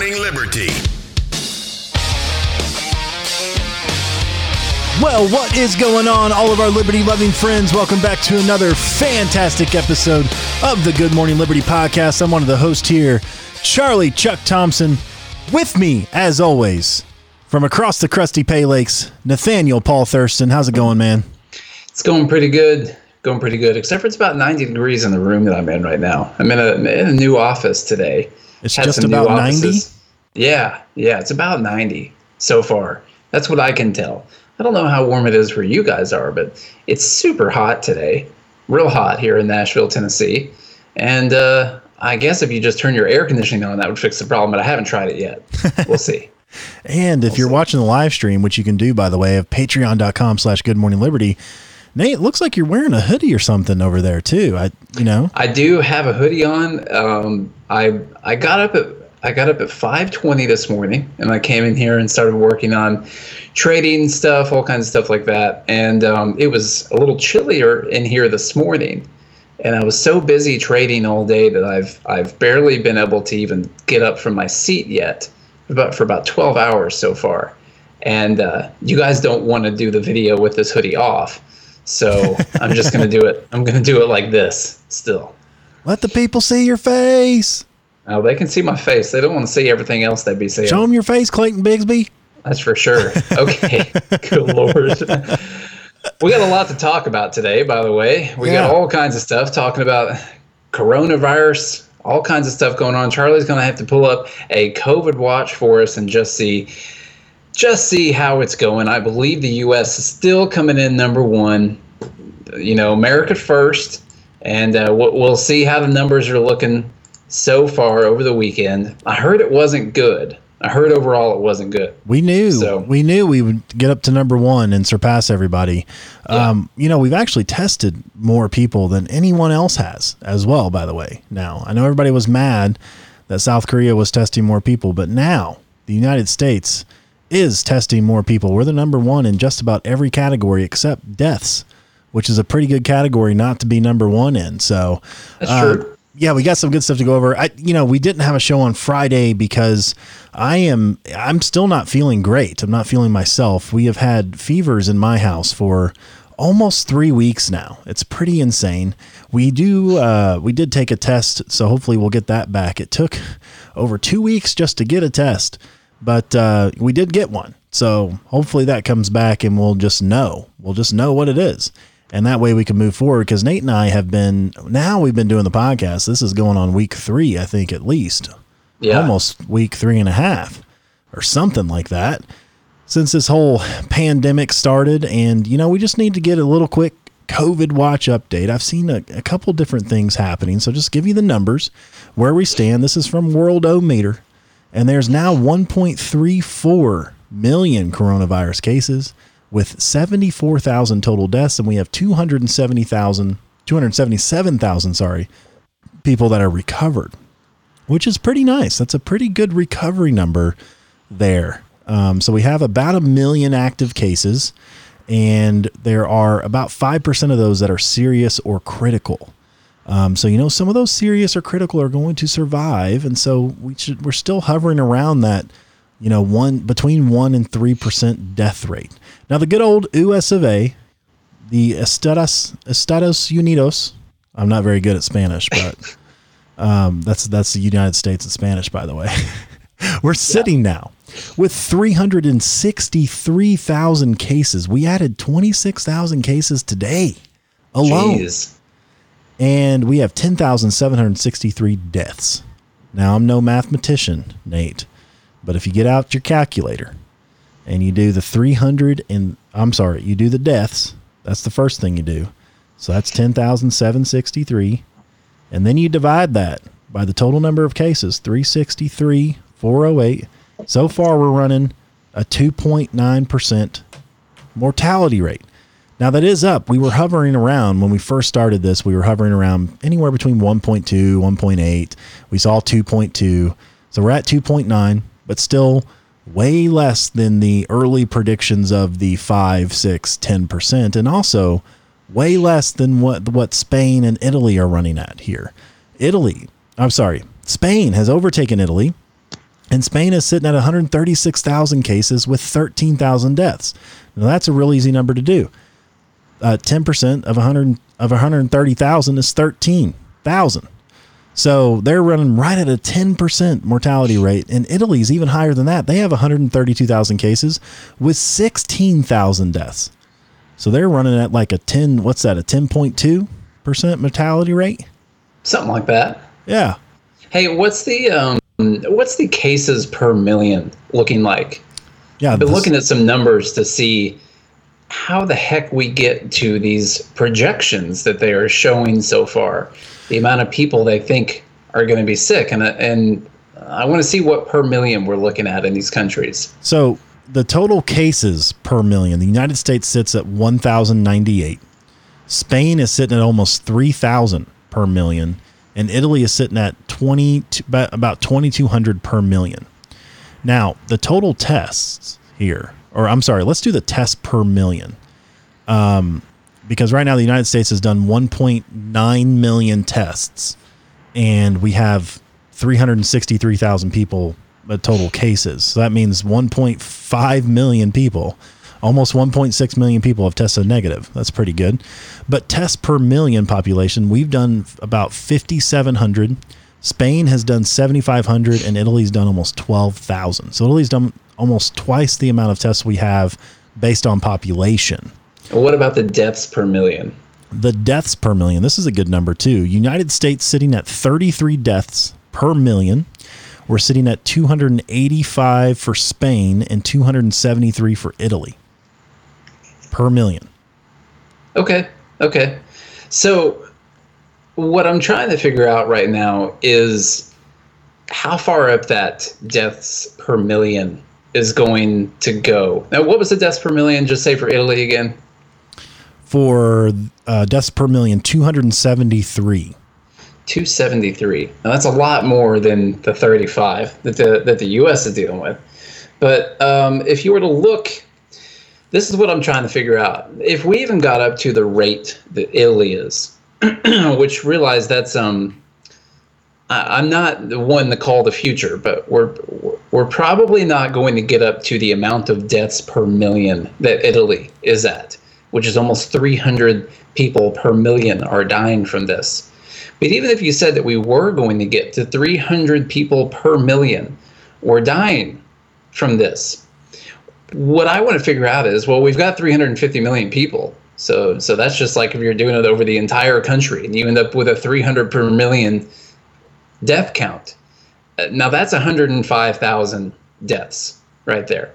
Morning Liberty. Well, what is going on, all of our liberty loving friends? Welcome back to another fantastic episode of the Good Morning Liberty podcast. I'm one of the hosts here, Charlie Chuck Thompson. With me, as always, from across the crusty Pay Lakes, Nathaniel Paul Thurston. How's it going, man? It's going pretty good. Going pretty good, except for it's about 90 degrees in the room that I'm in right now. I'm in a, in a new office today. It's Had just about 90? Yeah, yeah, it's about 90 so far. That's what I can tell. I don't know how warm it is where you guys are, but it's super hot today. Real hot here in Nashville, Tennessee. And uh, I guess if you just turn your air conditioning on, that would fix the problem, but I haven't tried it yet. We'll see. And if you're watching the live stream, which you can do, by the way, of patreon.com slash good morning liberty, Nate, it looks like you're wearing a hoodie or something over there, too. I, you know, I do have a hoodie on. Um, I I got up at I got up at 5:20 this morning, and I came in here and started working on trading stuff, all kinds of stuff like that. And um, it was a little chillier in here this morning, and I was so busy trading all day that I've I've barely been able to even get up from my seat yet, about for about 12 hours so far. And uh, you guys don't want to do the video with this hoodie off. So I'm just gonna do it. I'm gonna do it like this still. let the people see your face. Oh, they can see my face. They don't want to see everything else they'd be seeing. Show them your face, Clayton Bigsby. That's for sure. Okay. Good lord. We got a lot to talk about today, by the way. We got all kinds of stuff talking about coronavirus, all kinds of stuff going on. Charlie's going to have to pull up a COVID watch for us and just see just see how it's going. I believe the US is still coming in number 1. You know, America first, and uh, we'll see how the numbers are looking so far over the weekend. I heard it wasn't good. I heard overall it wasn't good. We knew So- we knew we would get up to number one and surpass everybody. Yeah. Um, you know, we've actually tested more people than anyone else has as well. By the way, now I know everybody was mad that South Korea was testing more people, but now the United States is testing more people. We're the number one in just about every category except deaths, which is a pretty good category not to be number one in. So That's uh, true. Yeah, we got some good stuff to go over. I, you know, we didn't have a show on Friday because I am, I'm still not feeling great. I'm not feeling myself. We have had fevers in my house for almost three weeks now. It's pretty insane. We do, uh, we did take a test, so hopefully we'll get that back. It took over two weeks just to get a test, but uh, we did get one. So hopefully that comes back and we'll just know. We'll just know what it is and that way we can move forward because Nate and I have been now we've been doing the podcast. This is going on week three, I think at least, Yeah. almost week three and a half or something like that since this whole pandemic started. And you know, we just need to get a little quick COVID watch update. I've seen a, a couple different things happening, so just give you the numbers where we stand. This is from Worldometer, and there's now 1.34 million coronavirus cases with 74,000 total deaths, and we have 270,000, 277,000, sorry, people that are recovered, which is pretty nice. That's a pretty good recovery number there. Um, so we have about a million active cases, and there are about 5% of those that are serious or critical. Um, so you know some of those serious or critical are going to survive, and so we should we're still hovering around that, you know, one between one and three percent death rate. Now the good old US of A, the Estados Estados Unidos. I'm not very good at Spanish, but um, that's that's the United States in Spanish, by the way. we're sitting now with 363,000 cases. We added 26,000 cases today alone Jeez. and we have 10,763 deaths. Now, I'm no mathematician, Nate, but if you get out your calculator and you do the 300 and I'm sorry, you do the deaths, that's the first thing you do. So that's 10,763. And then you divide that by the total number of cases 363, 408. So far, we're running a 2.9% mortality rate. Now that is up. We were hovering around when we first started this. We were hovering around anywhere between 1.2, 1.8. We saw 2.2. So we're at 2.9, but still way less than the early predictions of the 5, 6, 10%, and also way less than what what Spain and Italy are running at here. Italy, I'm sorry, Spain has overtaken Italy And Spain is sitting at 136,000 cases with 13,000 deaths. Now that's a real easy number to do. Uh, 10% of 100 of 130,000 is 13,000. So they're running right at a 10% mortality rate. And Italy's even higher than that. They have 132,000 cases with 16,000 deaths. So they're running at like a 10, what's that, a 10.2% mortality rate? Something like that. Yeah. Hey, what's the um what's the cases per million looking like? Yeah. I've been this- looking at some numbers to see how the heck we get to these projections that they are showing so far. The amount of people they think are going to be sick, and and I want to see what per million we're looking at in these countries. So the total cases per million, the United States sits at 1,098. Spain is sitting at almost 3,000 per million, and Italy is sitting at 20 about about 2,200 per million. Now the total tests here, or I'm sorry, let's do the test per million, um, because right now the United States has done 1.9 million tests, and we have 363,000 people uh, total cases. So that means 1.5 million people, almost 1.6 million people have tested negative. That's pretty good. But tests per million population, we've done about 5,700. Spain has done 7,500, and Italy's done almost 12,000. So Italy's done almost twice the amount of tests we have based on population. What about the deaths per million? The deaths per million, this is a good number too. United States sitting at 33 deaths per million. We're sitting at 285 for Spain and 273 for Italy per million. Okay, okay. So, what I'm trying to figure out right now is how far up that deaths per million is going to go. Now, what was the deaths per million? Just say for Italy again. For uh, deaths per million, 273. 273. Now, that's a lot more than the 35 that the that the U.S. is dealing with. But um, if you were to look, this is what I'm trying to figure out. If we even got up to the rate that Italy is, which realize that's um, I, I'm not the one to call the future, but we're we're probably not going to get up to the amount of deaths per million that Italy is at, which is almost 300 people per million are dying from this. But even if you said that we were going to get to 300 people per million were dying from this, what I want to figure out is well, we've got 350 million people. So, so that's just like if you're doing it over the entire country and you end up with a 300 per million death count. Uh, Now that's 105,000 deaths right there.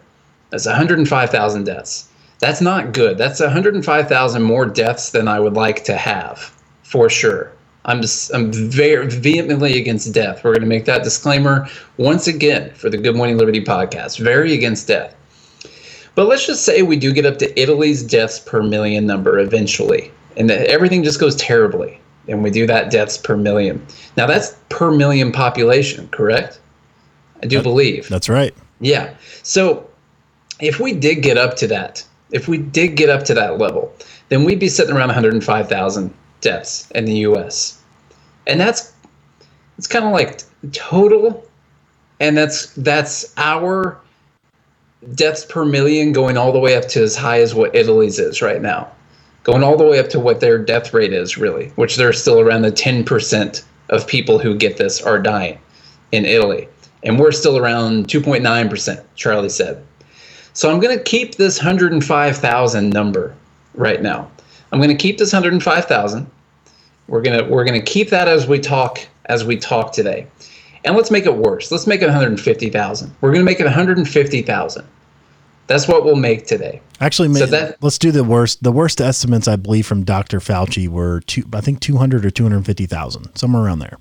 That's 105,000 deaths. That's not good. That's 105,000 more deaths than I would like to have, for sure. I'm just, I'm very vehemently against death. We're going to make that disclaimer once again for the Good Morning Liberty podcast. Very against death. But let's just say we do get up to Italy's deaths per million number eventually, and that everything just goes terribly, and we do that deaths per million. Now that's per million population, correct? I do believe. That's right. Yeah. So if we did get up to that, if we did get up to that level, then we'd be sitting around 105,000 deaths in the U.S. And that's it's kind of like total, and that's that's our deaths per million going all the way up to as high as what Italy's is right now, going all the way up to what their death rate is really, which they're still around the 10% of people who get this are dying in Italy. And we're still around 2.9%, Charlie said. So I'm going to keep this 105,000 number right now. I'm going to keep this 105,000. We're going to we're going to keep that as we talk as we talk today. And let's make it worse. Let's make it 150,000. We're going to make it 150,000. That's what we'll make today. Actually, So that- let's do the worst. The worst estimates, I believe, from Dr. Fauci were two, I think 200 or 250,000, somewhere around there.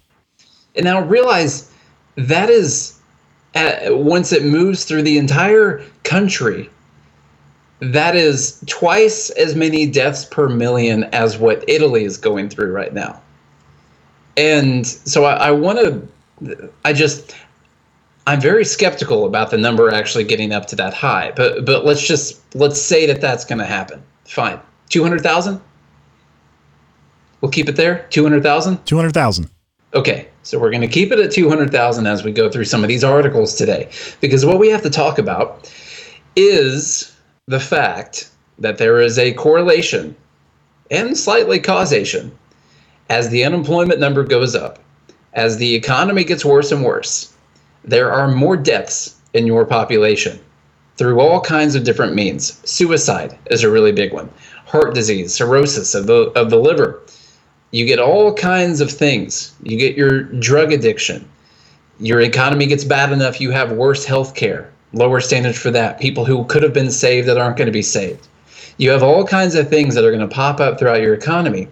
And now realize that is uh, once it moves through the entire country, that is twice as many deaths per million as what Italy is going through right now. And so I, I want to, I just, I'm very skeptical about the number actually getting up to that high. But but let's just let's say that that's going to happen. Fine, two hundred thousand. We'll keep it there. Two hundred thousand. 200,000. Okay. So we're going to keep it at 200,000 as we go through some of these articles today. Because what we have to talk about is the fact that there is a correlation and slightly causation as the unemployment number goes up, as the economy gets worse and worse. There are more deaths in your population through all kinds of different means. Suicide is a really big one. Heart disease, cirrhosis of the of the liver. You get all kinds of things. You get your drug addiction. Your economy gets bad enough you have worse health care, lower standards for that. People who could have been saved that aren't going to be saved. You have all kinds of things that are going to pop up throughout your economy.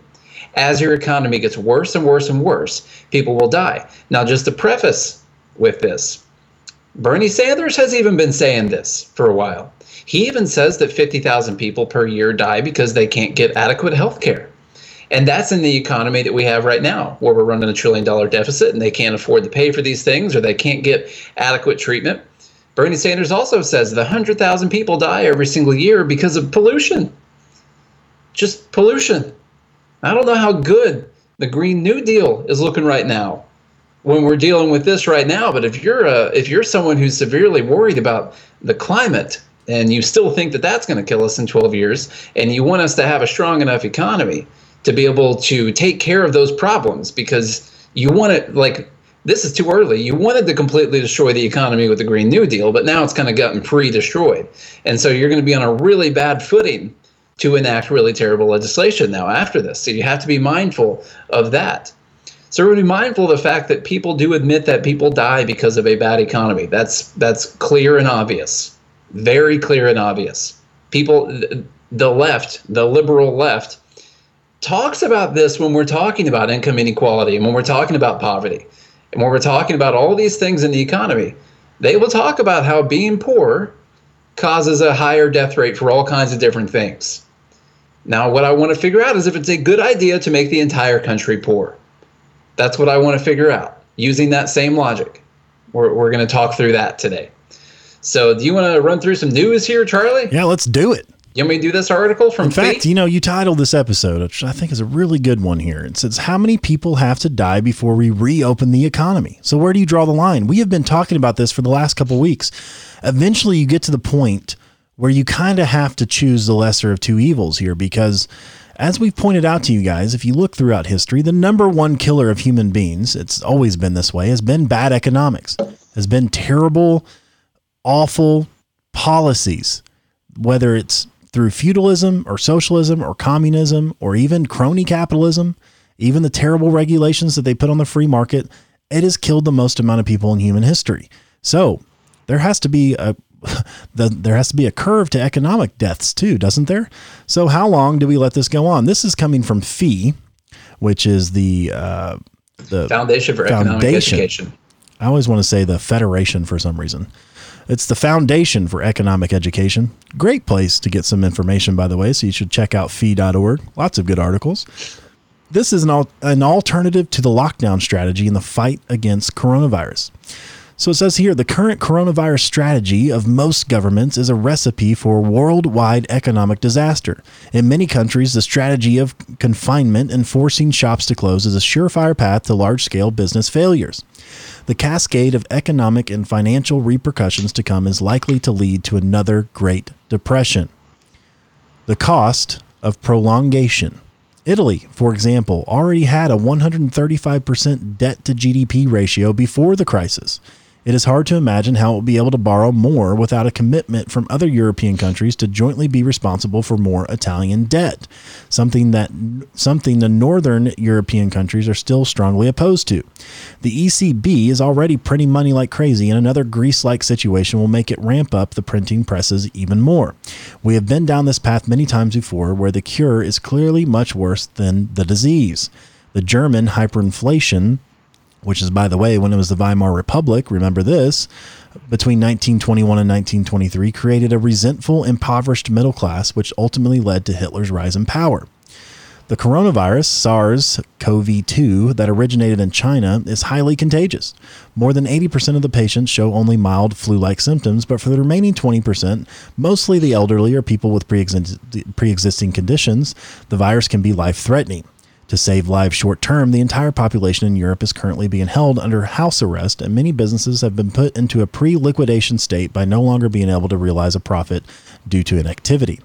As your economy gets worse and worse and worse, people will die. Now, just to preface with this, Bernie Sanders has even been saying this for a while. He even says that 50,000 people per year die because they can't get adequate health care. And that's in the economy that we have right now, where we're running a trillion dollar deficit and they can't afford to pay for these things or they can't get adequate treatment. Bernie Sanders also says that 100,000 people die every single year because of pollution. Just pollution. I don't know how good the Green New Deal is looking right now when we're dealing with this right now. But if you're a, if you're someone who's severely worried about the climate and you still think that that's going to kill us in 12 years, and you want us to have a strong enough economy to be able to take care of those problems, because you want it like this is too early. You wanted to completely destroy the economy with the Green New Deal, but now it's kind of gotten pre-destroyed, and so you're going to be on a really bad footing to enact really terrible legislation now after this. So you have to be mindful of that. So we're going to be mindful of the fact that people do admit that people die because of a bad economy. That's that's clear and obvious, very clear and obvious. People, the left, the liberal left, talks about this when we're talking about income inequality and when we're talking about poverty and when we're talking about all these things in the economy. They will talk about how being poor causes a higher death rate for all kinds of different things. Now, what I want to figure out is if it's a good idea to make the entire country poor. That's what I want to figure out using that same logic. We're, we're going to talk through that today. So, do you want to run through some news here, Charlie? Yeah, let's do it. You want me to do this article from In fact, Fate? you know, you titled this episode, which I think is a really good one here. It says, How many people have to die before we reopen the economy? So, where do you draw the line? We have been talking about this for the last couple weeks. Eventually, you get to the point where you kind of have to choose the lesser of two evils here because as we've pointed out to you guys, if you look throughout history, the number one killer of human beings, it's always been this way, has been bad economics, has been terrible, awful policies, whether it's through feudalism or socialism or communism or even crony capitalism, even the terrible regulations that they put on the free market, it has killed the most amount of people in human history. So there has to be a the, there has to be a curve to economic deaths too, doesn't there? So how long do we let this go on? This is coming from FEE, which is the uh, the Foundation for Economic Education. I always want to say the Federation for some reason. It's the Foundation for Economic Education. Great place to get some information, by the way. So you should check out fee.org. Lots of good articles. This is an, al- an alternative to the lockdown strategy in the fight against coronavirus. So it says here the current coronavirus strategy of most governments is a recipe for worldwide economic disaster. In many countries, the strategy of confinement and forcing shops to close is a surefire path to large scale business failures. The cascade of economic and financial repercussions to come is likely to lead to another Great Depression. The cost of prolongation. Italy, for example, already had a 135% debt to GDP ratio before the crisis. It is hard to imagine how it will be able to borrow more without a commitment from other European countries to jointly be responsible for more Italian debt, something that something the northern European countries are still strongly opposed to. The ECB is already printing money like crazy, and another Greece-like situation will make it ramp up the printing presses even more. We have been down this path many times before, where the cure is clearly much worse than the disease. The German hyperinflation which is, by the way, when it was the Weimar Republic, remember this, between 1921 and 1923, created a resentful, impoverished middle class, which ultimately led to Hitler's rise in power. The coronavirus, SARS CoV 2, that originated in China, is highly contagious. More than 80% of the patients show only mild flu like symptoms, but for the remaining 20%, mostly the elderly or people with pre existing conditions, the virus can be life threatening. To save lives short term, the entire population in Europe is currently being held under house arrest, and many businesses have been put into a pre liquidation state by no longer being able to realize a profit due to inactivity.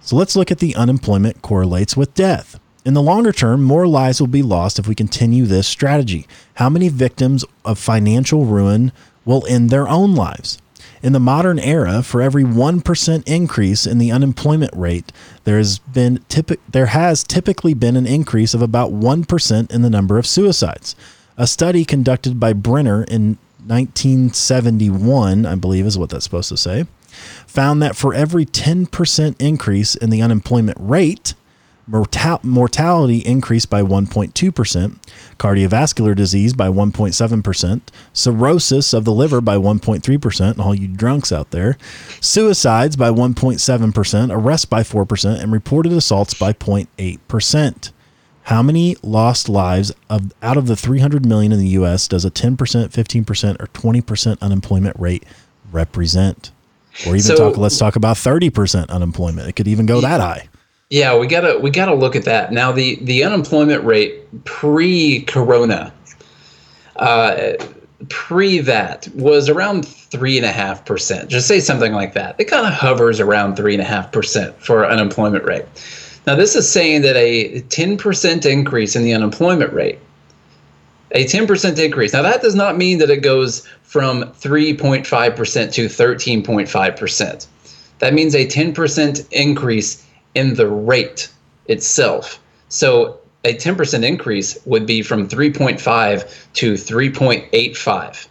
So let's look at the unemployment correlates with death. In the longer term, more lives will be lost if we continue this strategy. How many victims of financial ruin will end their own lives? In the modern era, for every 1% increase in the unemployment rate, there has been typi- there has typically been an increase of about 1% in the number of suicides. A study conducted by Brenner in 1971, I believe is what that's supposed to say, found that for every 10% increase in the unemployment rate, mortality increased by 1.2%, cardiovascular disease by 1.7%, cirrhosis of the liver by 1.3%, all you drunks out there, suicides by 1.7%, arrests by 4%, and reported assaults by 0.8%. How many lost lives of out of the 300 million in the US does a 10%, 15%, or 20% unemployment rate represent? Or even So- talk let's talk about 30% unemployment. It could even go that high. Yeah, we gotta we gotta look at that now. The the unemployment rate pre-corona, uh, pre that was around three and a half percent. Just say something like that. It kind of hovers around three and a half percent for unemployment rate. Now this is saying that a ten percent increase in the unemployment rate, a ten percent increase. Now that does not mean that it goes from three point five percent to thirteen point five percent. That means a ten percent increase in the rate itself. So a 10% increase would be from 3.5 to 3.85.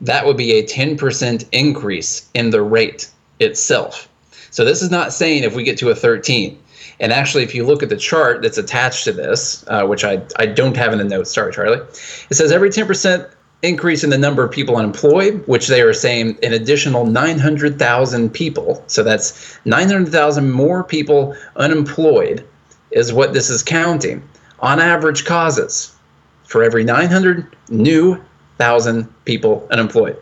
That would be a 10% increase in the rate itself. So this is not saying if we get to a 13. And actually, if you look at the chart that's attached to this, uh, which I, I don't have in the notes, sorry, Charlie, it says every 10% increase in the number of people unemployed, which they are saying an additional 900,000 people. So that's 900,000 more people unemployed is what this is counting. On average causes for every 900 new thousand people unemployed.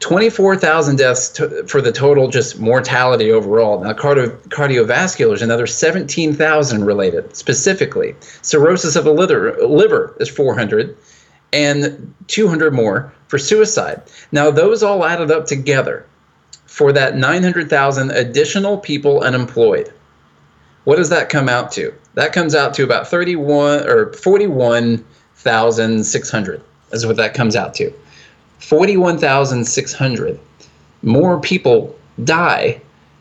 24,000 deaths to, for the total just mortality overall. Now, cardio, cardiovascular is another 17,000 related specifically. Cirrhosis of the liver, liver is 400 and 200 more for suicide. Now, those all added up together for that 900,000 additional people unemployed. What does that come out to? That comes out to about 31 or 41,600 is what that comes out to. 41,600 more people die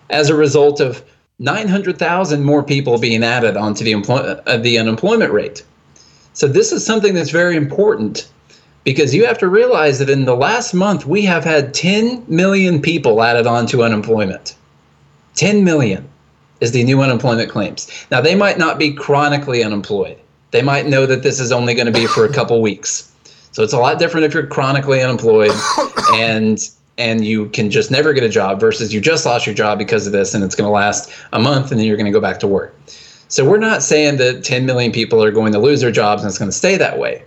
as a result of 900,000 more people being added onto the, employ- uh, the unemployment rate. So this is something that's very important because you have to realize that in the last month we have had 10 million people added on to unemployment. 10 million is the new unemployment claims. Now they might not be chronically unemployed. They might know that this is only going to be for a couple weeks. So it's a lot different if you're chronically unemployed and and you can just never get a job versus you just lost your job because of this and it's going to last a month and then you're going to go back to work. So we're not saying that 10 million people are going to lose their jobs and it's going to stay that way.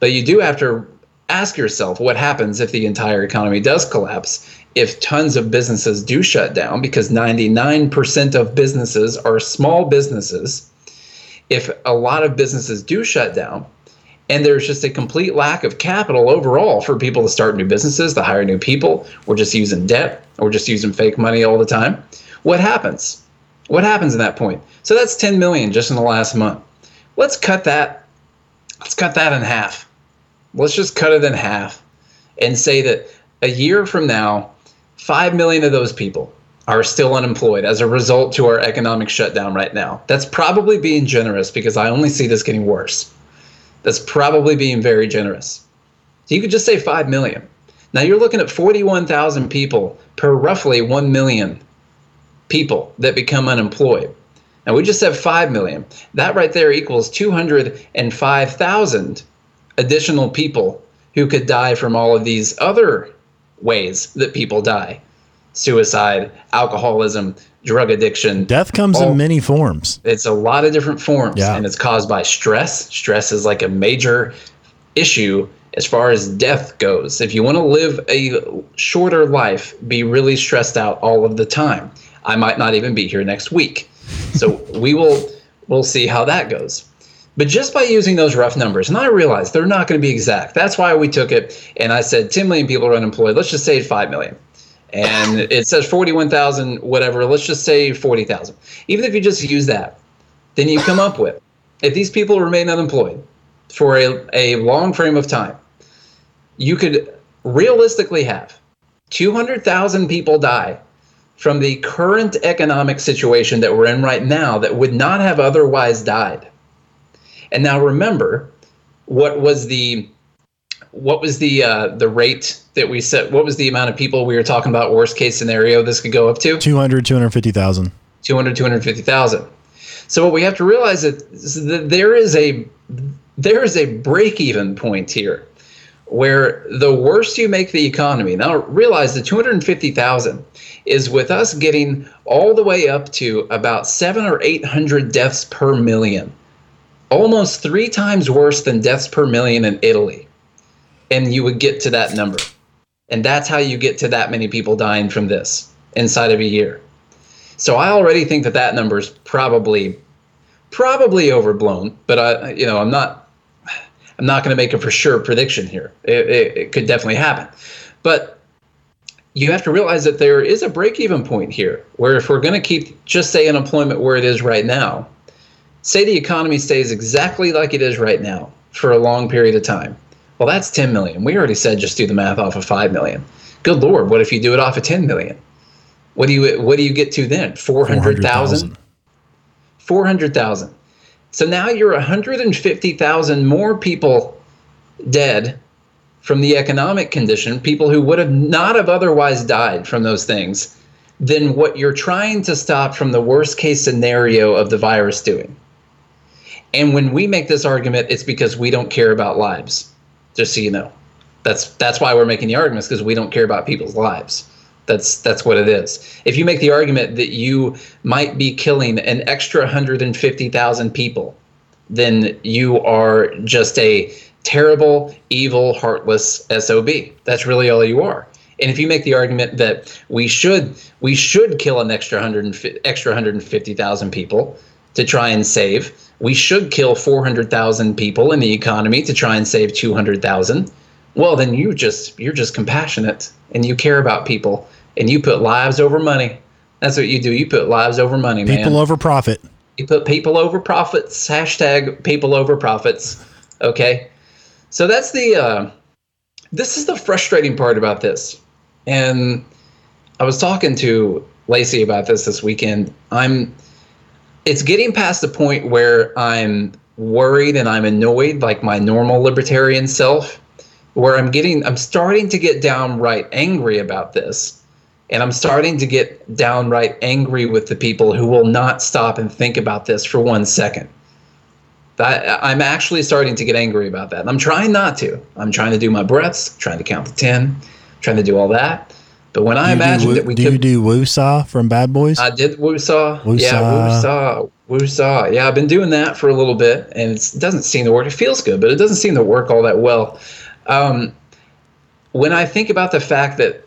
But you do have to ask yourself what happens if the entire economy does collapse, if tons of businesses do shut down, because 99% of businesses are small businesses. If a lot of businesses do shut down, and there's just a complete lack of capital overall for people to start new businesses, to hire new people. We're just using debt, or just using fake money all the time. What happens? What happens in that point? So that's 10 million just in the last month. Let's cut that. Let's cut that in half. Let's just cut it in half and say that a year from now, 5 million of those people are still unemployed as a result to our economic shutdown right now. That's probably being generous because I only see this getting worse. That's probably being very generous. So you could just say 5 million. Now you're looking at 41,000 people per roughly 1 million people that become unemployed. Now we just have 5 million. That right there equals 205,000 additional people who could die from all of these other ways that people die suicide, alcoholism, drug addiction. Death comes all- in many forms. it's a lot of different forms Yeah. and it's caused by stress stress is like a major issue as far as death goes if you want to live a shorter life be really stressed out all of the time i might not even be here next week so we will we'll see how that goes. But just by using those rough numbers, and I realize they're not going to be exact. That's why we took it and I said 10 million people are unemployed. Let's just say 5 million. And it says 41,000, whatever. Let's just say 40,000. Even if you just use that, then you come up with if these people remain unemployed for a, a long frame of time, you could realistically have 200,000 people die from the current economic situation that we're in right now that would not have otherwise died. And now remember, what was the what was the uh, the rate that we set? What was the amount of people we were talking about? Worst case scenario, this could go up to 200, 250,000. 200, 250,000. So what we have to realize is that there is a there is a break even point here where the worse you make the economy. Now realize the 250,000 is with us getting all the way up to about 7 or 800 deaths per million. Almost 3 times worse than deaths per million in Italy. And you would get to that number. And that's how you get to that many people dying from this inside of a year. So I already think that that number is probably probably overblown, but I you know, I'm not I'm not going to make a for sure prediction here. It, it, it, could definitely happen. But you have to realize that there is a break even point here where if we're going to keep just say unemployment where it is right now, say the economy stays exactly like it is right now for a long period of time. Well, that's 10 million. We already said just do the math off of 5 million. Good lord, what if you do it off of 10 million? What do you what do you get to then? 400,000? 400,000. So now you're 150,000 more people dead from the economic condition, people who would have not have otherwise died from those things, than what you're trying to stop from the worst case scenario of the virus doing. And when we make this argument, it's because we don't care about lives. Just so you know, that's that's why we're making the arguments because we don't care about people's lives. That's that's what it is. If you make the argument that you might be killing an extra 150,000 people, then you are just a terrible, evil, heartless SOB. That's really all you are. And if you make the argument that we should we should kill an extra 100 extra 150,000 people to try and save, we should kill 400,000 people in the economy to try and save 200,000. Well, then you just you're just compassionate and you care about people and you put lives over money. That's what you do. You put lives over money, people man. People over profit. You put people over profits. Hashtag people over profits. Okay. So that's the. Uh, this is the frustrating part about this, and I was talking to Lacey about this this weekend. I'm. It's getting past the point where I'm worried and I'm annoyed, like my normal libertarian self, where I'm getting, I'm starting to get downright angry about this and I'm starting to get downright angry with the people who will not stop and think about this for one second. I, I'm actually starting to get angry about that. And I'm trying not to. I'm trying to do my breaths, trying to count to 10, trying to do all that. But when I imagine that we do could, you do woosah from Bad Boys? I did woosah. woosah. Yeah, woosah. Woosah. Yeah, I've been doing that for a little bit, and it doesn't seem to work. It feels good, but it doesn't seem to work all that well. Um, when I think about the fact that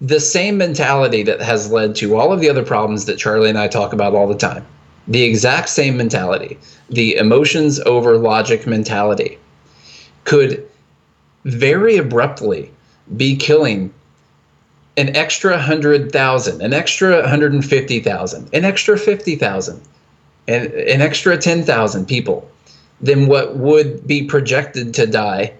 the same mentality that has led to all of the other problems that Charlie and I talk about all the time. The exact same mentality, the emotions over logic mentality, could very abruptly be killing an extra 100,000, an extra 150,000, an extra 50,000, and an extra 10,000 people than what would be projected to die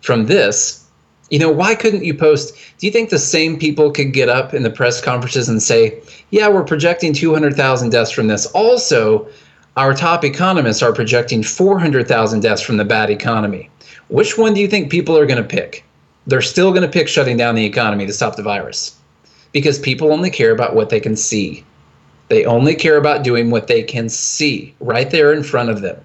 from this you know, why couldn't you post? Do you think the same people could get up in the press conferences and say, yeah, we're projecting 200,000 deaths from this? Also, our top economists are projecting 400,000 deaths from the bad economy. Which one do you think people are going to pick? They're still going to pick shutting down the economy to stop the virus because people only care about what they can see. They only care about doing what they can see right there in front of them.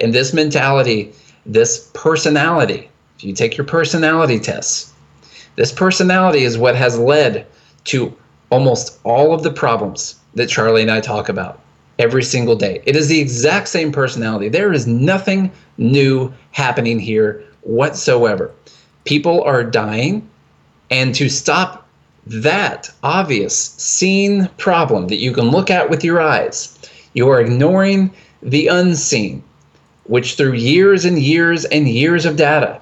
And this mentality, this personality, if you take your personality tests, this personality is what has led to almost all of the problems that Charlie and I talk about every single day. It is the exact same personality. There is nothing new happening here whatsoever. People are dying, and to stop that obvious seen problem that you can look at with your eyes, you are ignoring the unseen, which through years and years and years of data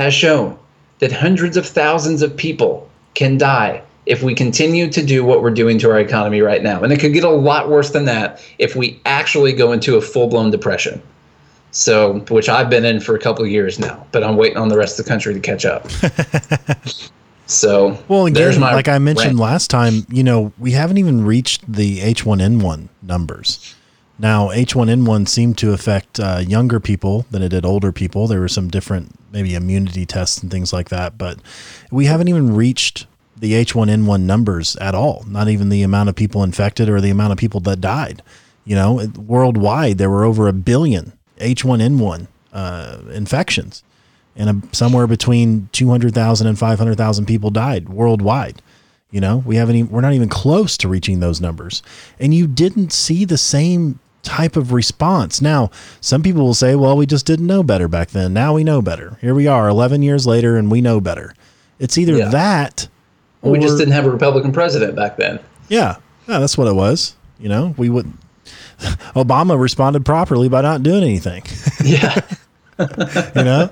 has shown that hundreds of thousands of people can die if we continue to do what we're doing to our economy right now. And it could get a lot worse than that if we actually go into a full blown depression. So, which I've been in for a couple of years now, but I'm waiting on the rest of the country to catch up. so, well, again, like I mentioned rant. last time, you know, we haven't even reached the H1N1 numbers. Now, H1N1 seemed to affect uh, younger people than it did older people. There were some different, maybe immunity tests and things like that, but we haven't even reached the H1N1 numbers at all. Not even the amount of people infected or the amount of people that died. You know, worldwide there were over a billion H1N1 uh, infections, and a, somewhere between 200,000 and 500,000 people died worldwide. You know, we haven't even, we're not even close to reaching those numbers, and you didn't see the same type of response. Now, some people will say, well, we just didn't know better back then. Now we know better. Here we are 11 years later and we know better. It's either yeah. that or, we just didn't have a Republican president back then. Yeah. Yeah, that's what it was. You know, we would Obama responded properly by not doing anything. Yeah. you know,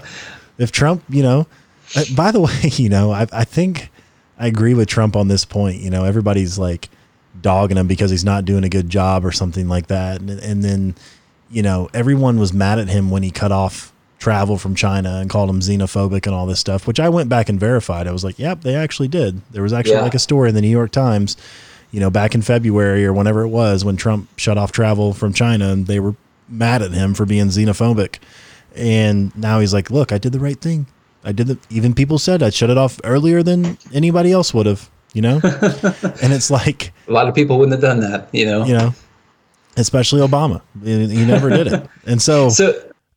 if Trump, you know, uh, by the way, you know, I, I think I agree with Trump on this point. You know, everybody's like dogging him because he's not doing a good job or something like that. And, and then, you know, everyone was mad at him when he cut off travel from China and called him xenophobic and all this stuff, which I went back and verified. I was like, yep, they actually did. There was actually yeah. like a story in the New York Times, you know, back in February or whenever it was when Trump shut off travel from China and they were mad at him for being xenophobic. And now he's like, look, I did the right thing. I did the, even people said I'd shut it off earlier than anybody else would have, you know? and it's like, a lot of people wouldn't have done that, you know? You know, especially Obama. He never did it. And so, so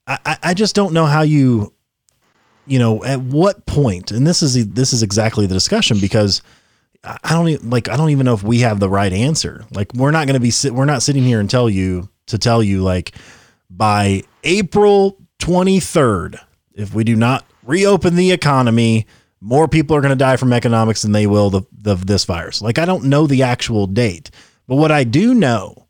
I, I just don't know how you, you know, at what point, and this is this is exactly the discussion because I don't even, like I don't even know if we have the right answer. Like we're not going to be sit, we're not sitting here and tell you to tell you like by April 23rd, if we do not reopen the economy, more people are going to die from economics than they will the, the this virus. Like I don't know the actual date, but what I do know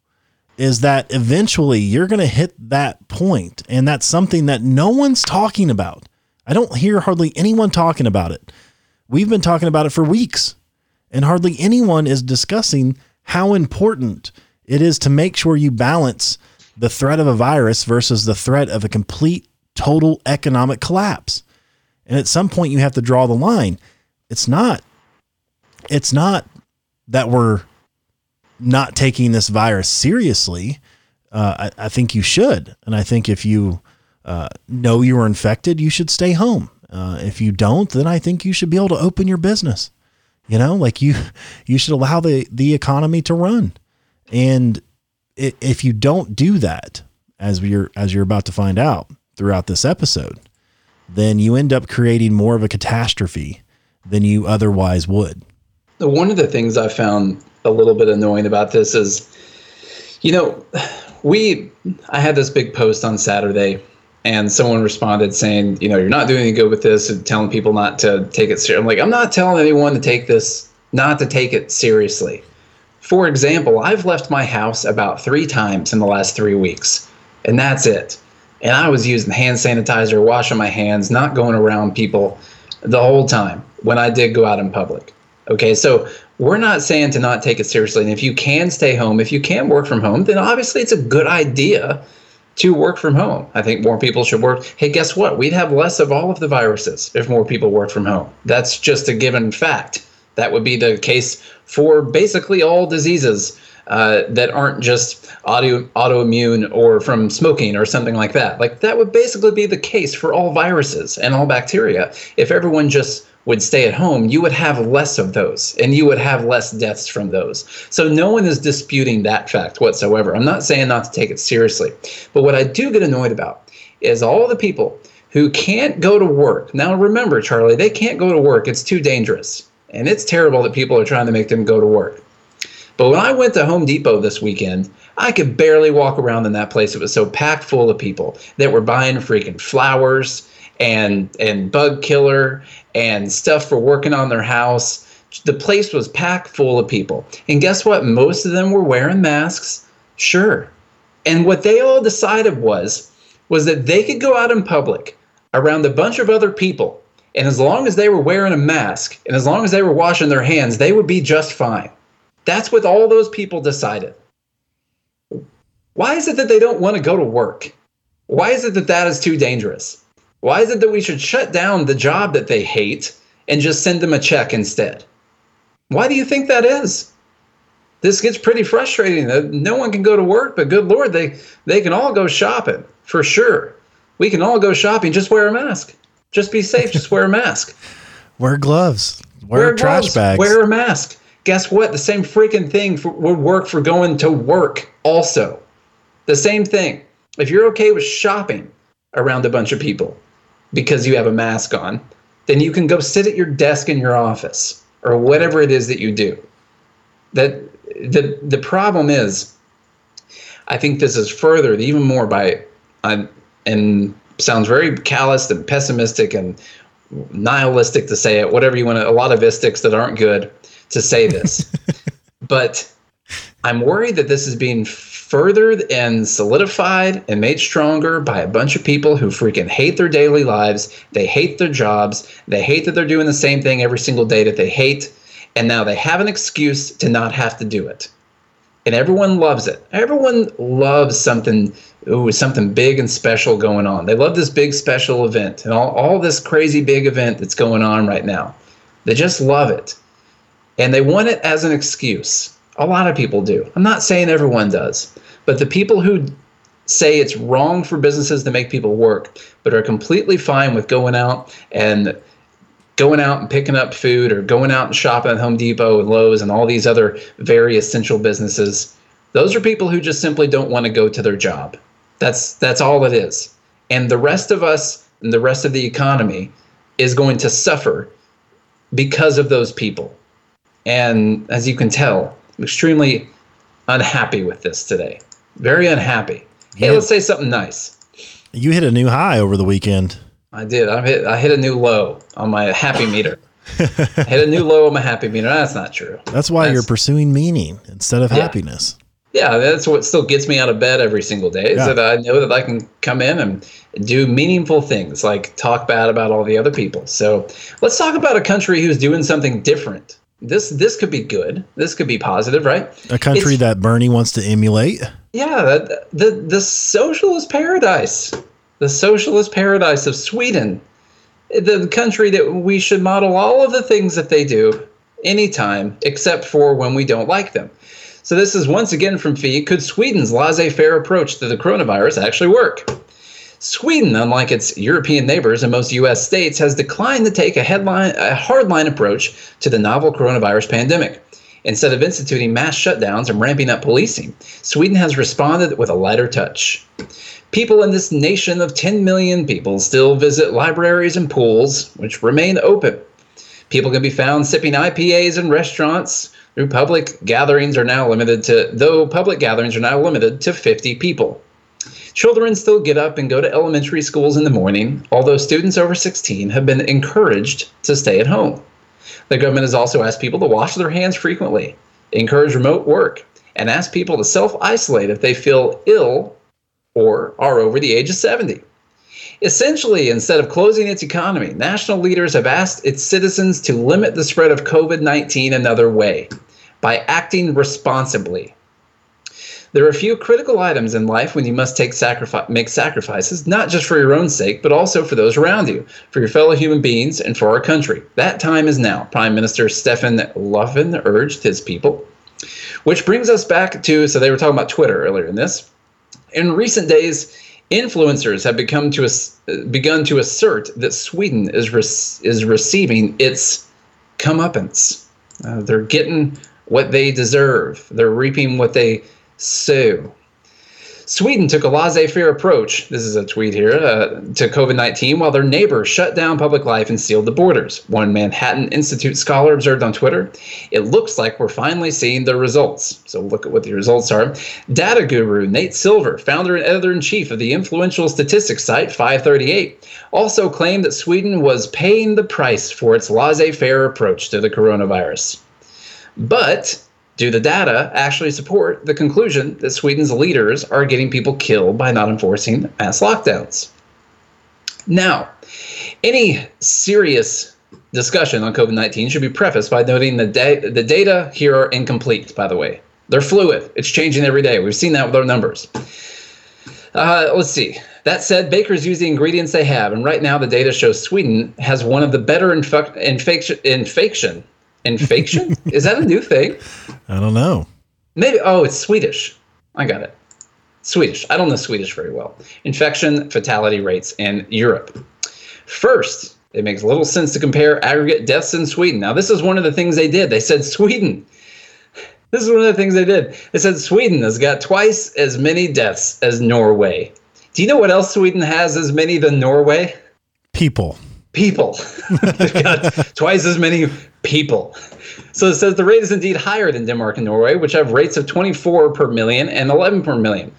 is that eventually you're going to hit that point and that's something that no one's talking about. I don't hear hardly anyone talking about it. We've been talking about it for weeks and hardly anyone is discussing how important it is to make sure you balance the threat of a virus versus the threat of a complete total economic collapse. And at some point you have to draw the line. It's not it's not that we're not taking this virus seriously, uh, I, I, think you should. And I think if you uh, know you are infected, you should stay home. Uh, if you don't, then I think you should be able to open your business. You know, like you, you should allow the the economy to run. And if you don't do that, as you're as you're about to find out throughout this episode, then you end up creating more of a catastrophe than you otherwise would. One of the things I found a little bit annoying about this is, you know, we I had this big post on Saturday, and someone responded saying, you know, you're not doing any good with this and telling people not to take it seriously. I'm like, I'm not telling anyone to take this, not to take it seriously. For example, I've left my house about three times in the last three weeks, and that's it. And I was using hand sanitizer, washing my hands, not going around people the whole time when I did go out in public. Okay, so we're not saying to not take it seriously. And if you can stay home, if you can work from home, then obviously it's a good idea to work from home. I think more people should work. Hey, guess what? We'd have less of all of the viruses if more people worked from home. That's just a given fact. That would be the case for basically all diseases uh, that aren't just auto, autoimmune or from smoking or something like that. Like that would basically be the case for all viruses and all bacteria if everyone just would stay at home, you would have less of those and you would have less deaths from those. So no one is disputing that fact whatsoever. I'm not saying not to take it seriously. But what I do get annoyed about is all the people who can't go to work. Now remember, Charlie, they can't go to work. It's too dangerous. And it's terrible that people are trying to make them go to work. But when I went to Home Depot this weekend, I could barely walk around in that place. It was so packed full of people that were buying freaking flowers and and bug killer and stuff for working on their house. The place was packed full of people. And guess what? Most of them were wearing masks. Sure. And what they all decided was was that they could go out in public around a bunch of other people, and as long as they were wearing a mask and as long as they were washing their hands, they would be just fine. That's what all those people decided. Why is it that they don't want to go to work? Why is it that that is too dangerous? Why is it that we should shut down the job that they hate and just send them a check instead? Why do you think that is? This gets pretty frustrating. No one can go to work, but good lord, they they can all go shopping for sure. We can all go shopping. Just wear a mask. Just be safe. Just wear a mask. Wear gloves. Wear, wear trash gloves, bags. Wear a mask. Guess what? The same freaking thing for, would work for going to work also. The same thing. If you're okay with shopping around a bunch of people because you have a mask on, then you can go sit at your desk in your office or whatever it is that you do. That the the problem is, I think this is furthered even more by, uh, and sounds very callous and pessimistic and nihilistic to say it. Whatever you want to, a lot of istics that aren't good to say this, but I'm worried that this is being furthered and solidified and made stronger by a bunch of people who freaking hate their daily lives. They hate their jobs. They hate that they're doing the same thing every single day that they hate. And now they have an excuse to not have to do it. And everyone loves it. Everyone loves something, ooh, something big and special going on. They love this big special event and all, all this crazy big event that's going on right now. They just love it. And they want it as an excuse. A lot of people do. I'm not saying everyone does. But the people who say it's wrong for businesses to make people work, but are completely fine with going out and going out and picking up food or going out and shopping at Home Depot and Lowe's and all these other very essential businesses, those are people who just simply don't want to go to their job. That's that's all it is. And the rest of us and the rest of the economy is going to suffer because of those people. And as you can tell, I'm extremely unhappy with this today. Very unhappy. Hey, yeah. let's say something nice. You hit a new high over the weekend. I did. I hit I hit a new low on my happy meter. I hit a new low on my happy meter. That's not true. That's why that's, you're pursuing meaning instead of yeah. happiness. Yeah, that's what still gets me out of bed every single day. Is yeah. that I know that I can come in and do meaningful things, like talk bad about all the other people. So let's talk about a country who's doing something different this this could be good. This could be positive, right? A country it's, that Bernie wants to emulate. Yeah, the, the the socialist paradise, the socialist paradise of Sweden, the country that we should model all of the things that they do anytime, except for when we don't like them. So this is once again from Fee. Could Sweden's laissez-faire approach to the coronavirus actually work? Sweden, unlike its European neighbors and most U.S. states, has declined to take a, headline, a hardline approach to the novel coronavirus pandemic. Instead of instituting mass shutdowns and ramping up policing, Sweden has responded with a lighter touch. People in this nation of 10 million people still visit libraries and pools, which remain open. People can be found sipping IPAs in restaurants. Public gatherings are now limited to, though public gatherings are now limited to 50 people. Children still get up and go to elementary schools in the morning, although students over 16 have been encouraged to stay at home. The government has also asked people to wash their hands frequently, encourage remote work, and ask people to self isolate if they feel ill or are over the age of 70. Essentially, instead of closing its economy, national leaders have asked its citizens to limit the spread of COVID 19 another way by acting responsibly there are a few critical items in life when you must take sacrifice, make sacrifices, not just for your own sake, but also for those around you, for your fellow human beings, and for our country. That time is now. Prime Minister Stefan Löfven urged his people. Which brings us back to so they were talking about Twitter earlier in this. In recent days, influencers have become to begun to assert that Sweden is is receiving its comeuppance. Uh, they're getting what they deserve. They're reaping what they so, Sweden took a laissez faire approach, this is a tweet here, uh, to COVID 19 while their neighbors shut down public life and sealed the borders. One Manhattan Institute scholar observed on Twitter It looks like we're finally seeing the results. So, look at what the results are. Data guru Nate Silver, founder and editor in chief of the influential statistics site 538, also claimed that Sweden was paying the price for its laissez faire approach to the coronavirus. But do the data actually support the conclusion that Sweden's leaders are getting people killed by not enforcing mass lockdowns? Now, any serious discussion on COVID 19 should be prefaced by noting the, da- the data here are incomplete, by the way. They're fluid, it's changing every day. We've seen that with our numbers. Uh, let's see. That said, bakers use the ingredients they have, and right now the data shows Sweden has one of the better infection. Infection. Infection? Is that a new thing? I don't know. Maybe. Oh, it's Swedish. I got it. Swedish. I don't know Swedish very well. Infection fatality rates in Europe. First, it makes little sense to compare aggregate deaths in Sweden. Now, this is one of the things they did. They said Sweden. This is one of the things they did. They said Sweden has got twice as many deaths as Norway. Do you know what else Sweden has as many than Norway? People. People. They've got twice as many people. So it says the rate is indeed higher than Denmark and Norway, which have rates of 24 per million and 11 per million,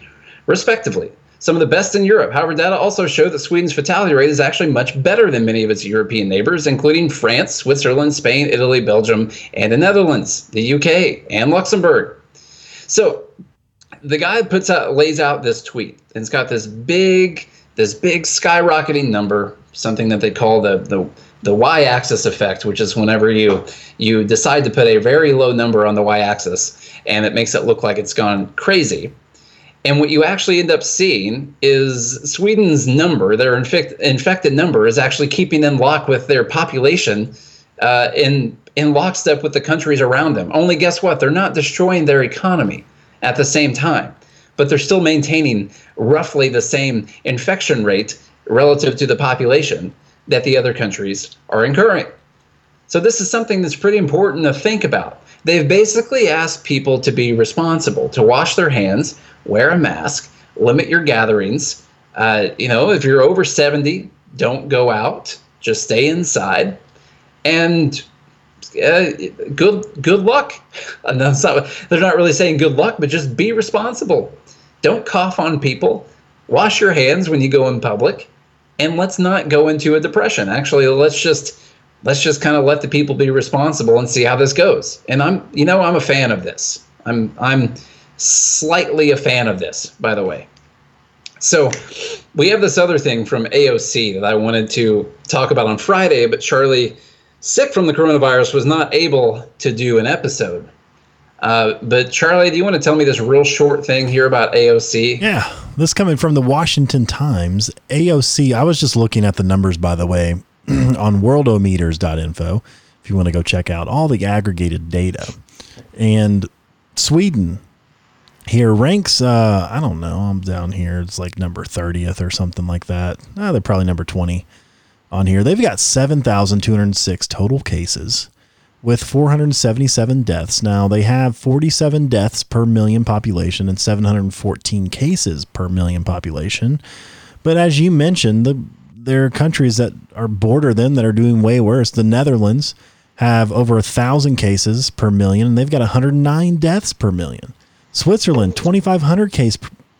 respectively. Some of the best in Europe. However, data also show that Sweden's fatality rate is actually much better than many of its European neighbors, including France, Switzerland, Spain, Italy, Belgium, and the Netherlands, the UK, and Luxembourg. So the guy puts out lays out this tweet and it's got this big this big skyrocketing number something that they call the the the y-axis effect which is whenever you you decide to put a very low number on the y-axis and it makes it look like it's gone crazy and what you actually end up seeing is Sweden's number, their infect, infected number, is actually keeping them locked with their population uh, in in lockstep with the countries around them. Only guess what? They're not destroying their economy at the same time, but they're still maintaining roughly the same infection rate relative to the population that the other countries are incurring. So, this is something that's pretty important to think about. They've basically asked people to be responsible, to wash their hands, wear a mask, limit your gatherings. Uh, you know, if you're over 70, don't go out, just stay inside. And uh, good good luck. Not, they're not really saying good luck, but just be responsible. Don't cough on people. Wash your hands when you go in public, and let's not go into a depression. Actually, let's just let's just kind of let the people be responsible and see how this goes. And I'm you know I'm a fan of this. I'm I'm slightly a fan of this, by the way. So we have this other thing from AOC that I wanted to talk about on Friday, but Charlie sick from the coronavirus, was not able to do an episode. Uh, but Charlie, do you want to tell me this real short thing here about AOC? Yeah, this coming from the Washington Times. AOC. I was just looking at the numbers, by the way, on worldometers.info. If you want to go check out all the aggregated data, and Sweden here ranks. Uh, I don't know. I'm down here. It's like number thirtieth or something like that. Uh, they're probably number twenty on here. They've got 7,206 total cases with 477 deaths. Now, they have 47 deaths per million population and 714 cases per million population. But as you mentioned, the there are countries that are border them that are doing way worse. The Netherlands have over a thousand cases per million, and they've got 109 deaths per million. Switzerland, 2,500 case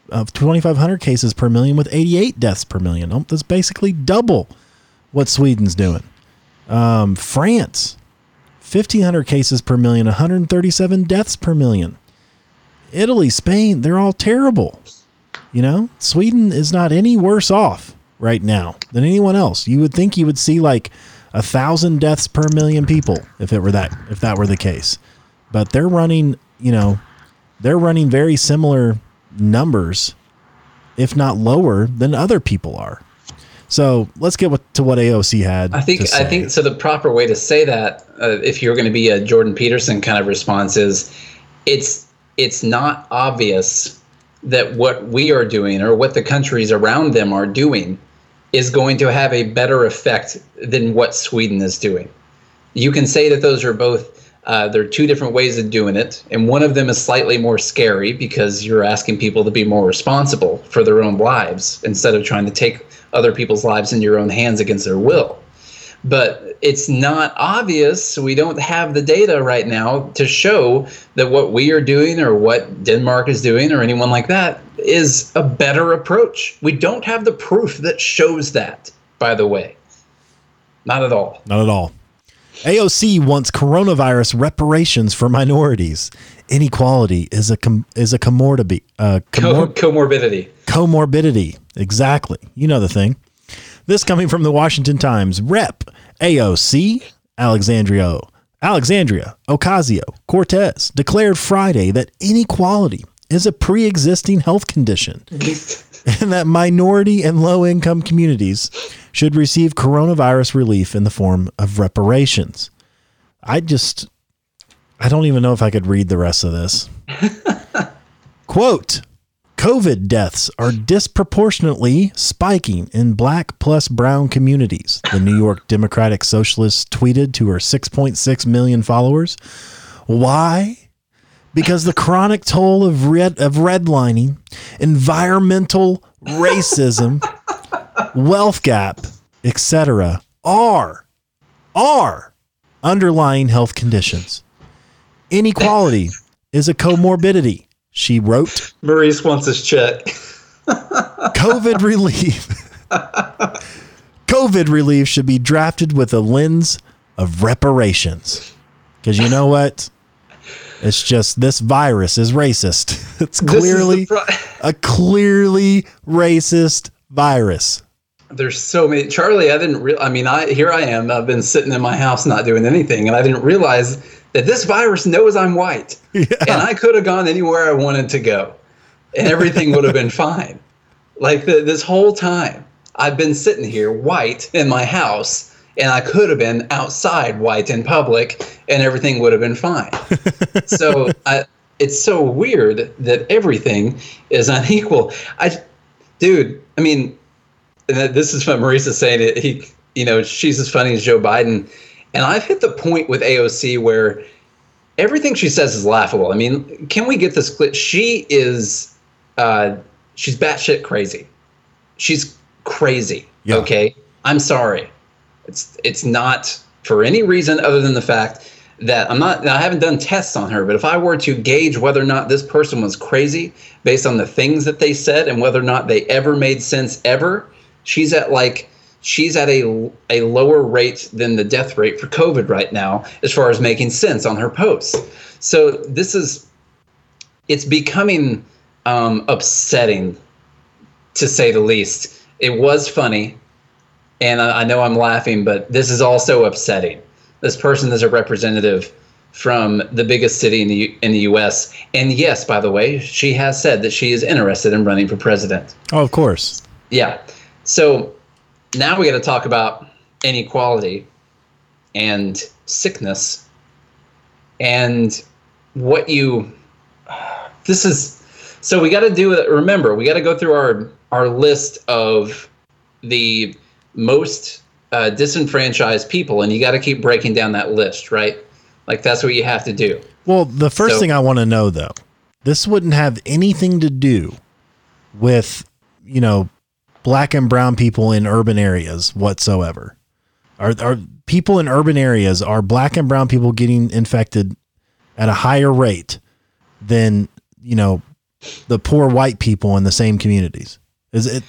of 2,500 cases per million with 88 deaths per million. Oh, that's basically double what Sweden's doing. Um, France, 1,500 cases per million, 137 deaths per million. Italy, Spain, they're all terrible. You know, Sweden is not any worse off right now than anyone else. You would think you would see like a thousand deaths per million people if it were that if that were the case. But they're running, you know, they're running very similar numbers, if not lower, than other people are. So let's get to what AOC had. I think I think so. The proper way to say that, uh, if you're going to be a Jordan Peterson kind of response, is it's it's not obvious that what we are doing or what the countries around them are doing is going to have a better effect than what Sweden is doing. You can say that those are both uh, there are two different ways of doing it, and one of them is slightly more scary because you're asking people to be more responsible for their own lives instead of trying to take other people's lives in your own hands against their will. But it's not obvious. We don't have the data right now to show that what we are doing or what Denmark is doing or anyone like that is a better approach. We don't have the proof that shows that, by the way. Not at all. Not at all. AOC wants coronavirus reparations for minorities. Inequality is a com- is a comorbidity. Uh, comor- comorbidity. Comorbidity. Exactly. You know the thing. This coming from the Washington Times. Rep AOC Alexandria Alexandria Ocasio Cortez declared Friday that inequality is a pre-existing health condition and that minority and low-income communities should receive coronavirus relief in the form of reparations. I just I don't even know if I could read the rest of this. Quote COVID deaths are disproportionately spiking in black plus brown communities, the New York Democratic Socialist tweeted to her 6.6 million followers. Why? Because the chronic toll of red of redlining, environmental racism, wealth gap, etc. are are underlying health conditions. Inequality is a comorbidity she wrote. Maurice wants his check. COVID relief. COVID relief should be drafted with a lens of reparations. Because you know what? It's just this virus is racist. It's clearly pro- a clearly racist virus. There's so many. Charlie, I didn't real. I mean, I here I am. I've been sitting in my house not doing anything, and I didn't realize that this virus knows I'm white, yeah. and I could have gone anywhere I wanted to go, and everything would have been fine. Like the, this whole time, I've been sitting here white in my house, and I could have been outside white in public, and everything would have been fine. so I, it's so weird that everything is unequal. I, dude, I mean, this is what Marisa saying. It, he, you know, she's as funny as Joe Biden and I've hit the point with AOC where everything she says is laughable. I mean, can we get this clear? She is, uh, she's batshit crazy. She's crazy. Yeah. Okay, I'm sorry. It's it's not for any reason other than the fact that I'm not. I haven't done tests on her, but if I were to gauge whether or not this person was crazy based on the things that they said and whether or not they ever made sense ever, she's at like she's at a, a lower rate than the death rate for COVID right now, as far as making sense on her posts. So this is, it's becoming um, upsetting, to say the least. It was funny, and I, I know I'm laughing, but this is also upsetting. This person is a representative from the biggest city in the in the U.S. And yes, by the way, she has said that she is interested in running for president. Oh, of course. Yeah. So now we got to talk about inequality and sickness and what you this is so we got to do it remember we got to go through our our list of the most uh, disenfranchised people and you got to keep breaking down that list right like that's what you have to do well the first so, thing i want to know though this wouldn't have anything to do with you know black and brown people in urban areas whatsoever. Are are people in urban areas are black and brown people getting infected at a higher rate than, you know, the poor white people in the same communities? Is it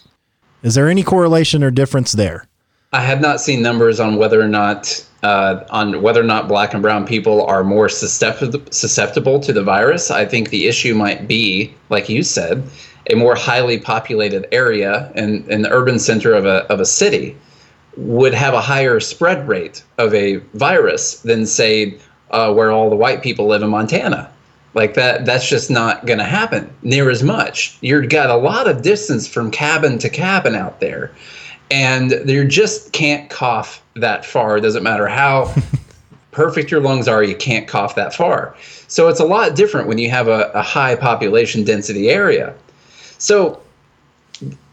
is there any correlation or difference there? I have not seen numbers on whether or not uh, on whether or not black and brown people are more susceptible to the virus. I think the issue might be, like you said, a more highly populated area and an urban center of a, of a city would have a higher spread rate of a virus than say uh, where all the white people live in Montana. Like that, that's just not going to happen near as much. You've got a lot of distance from cabin to cabin out there, and you just can't cough that far. It doesn't matter how perfect your lungs are, you can't cough that far. So it's a lot different when you have a, a high population density area. So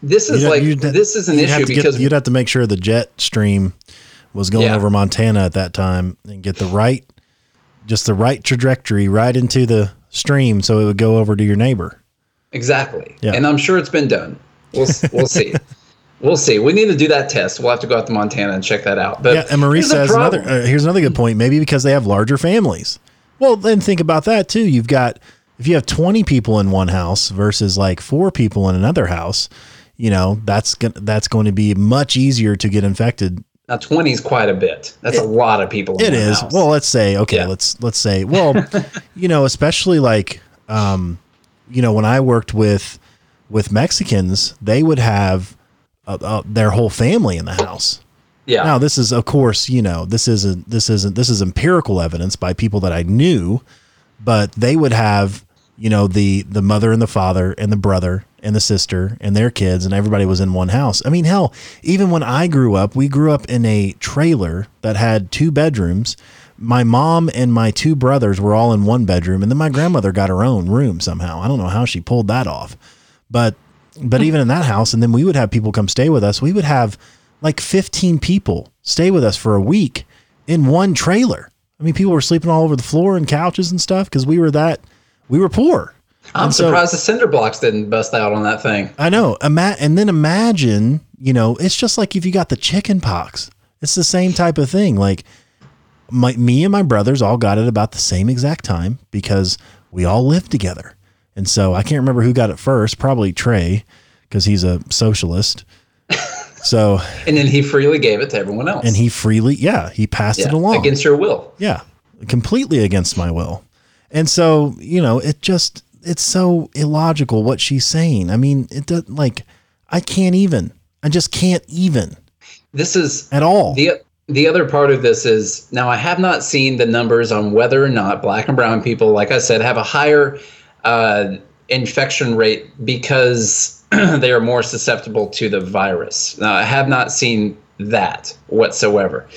this is like this is an issue because get, you'd have to make sure the jet stream was going yeah. over Montana at that time and get the right just the right trajectory right into the stream so it would go over to your neighbor. Exactly. Yeah. And I'm sure it's been done. We'll we'll see. We'll see. We need to do that test. We'll have to go out to Montana and check that out. But yeah, and Marie says another. Uh, here's another good point. Maybe because they have larger families. Well, then think about that too. You've got if you have 20 people in one house versus like four people in another house, you know, that's that's going to be much easier to get infected Now, 20 is quite a bit. That's a lot of people. In It house. Well, let's say okay. Yeah. Let's let's say well, you know, especially like, um, you know, when I worked with with Mexicans, they would have uh, uh, their whole family in the house. yeah. Now, this is of course, you know, this isn't this isn't this is empirical evidence by people that I knew, but they would have, you know, the the mother and the father and the brother and the sister and their kids and everybody was in one house. I mean, hell, even when I grew up, we grew up in a trailer that had two bedrooms. My mom and my two brothers were all in one bedroom and then my grandmother got her own room somehow. I don't know how she pulled that off. But but mm-hmm. even in that house and then we would have people come stay with us. We would have like 15 people stay with us for a week in one trailer. I mean, people were sleeping all over the floor and couches and stuff because we were that we were poor. I'm and so- surprised the cinder blocks didn't bust out on that thing. I know. Ima- and then imagine, you know, it's just like if you got the chicken pox. It's the same type of thing. Like my me and my brothers all got it about the same exact time because we all lived together. And so I can't remember who got it first, probably Trey because he's a socialist. So, And then he freely gave it to everyone else. and he freely, yeah, he passed yeah, it along. against your will. Yeah, completely against my will. And so, you know, it just it's so illogical what she's saying. I mean, it does like I can't even. I just can't even This is at all. the the other part of this is now I have not seen the numbers on whether or not black and brown people, like I said, have a higher uh, infection rate because they are more susceptible to the virus. Now, I have not seen that whatsoever,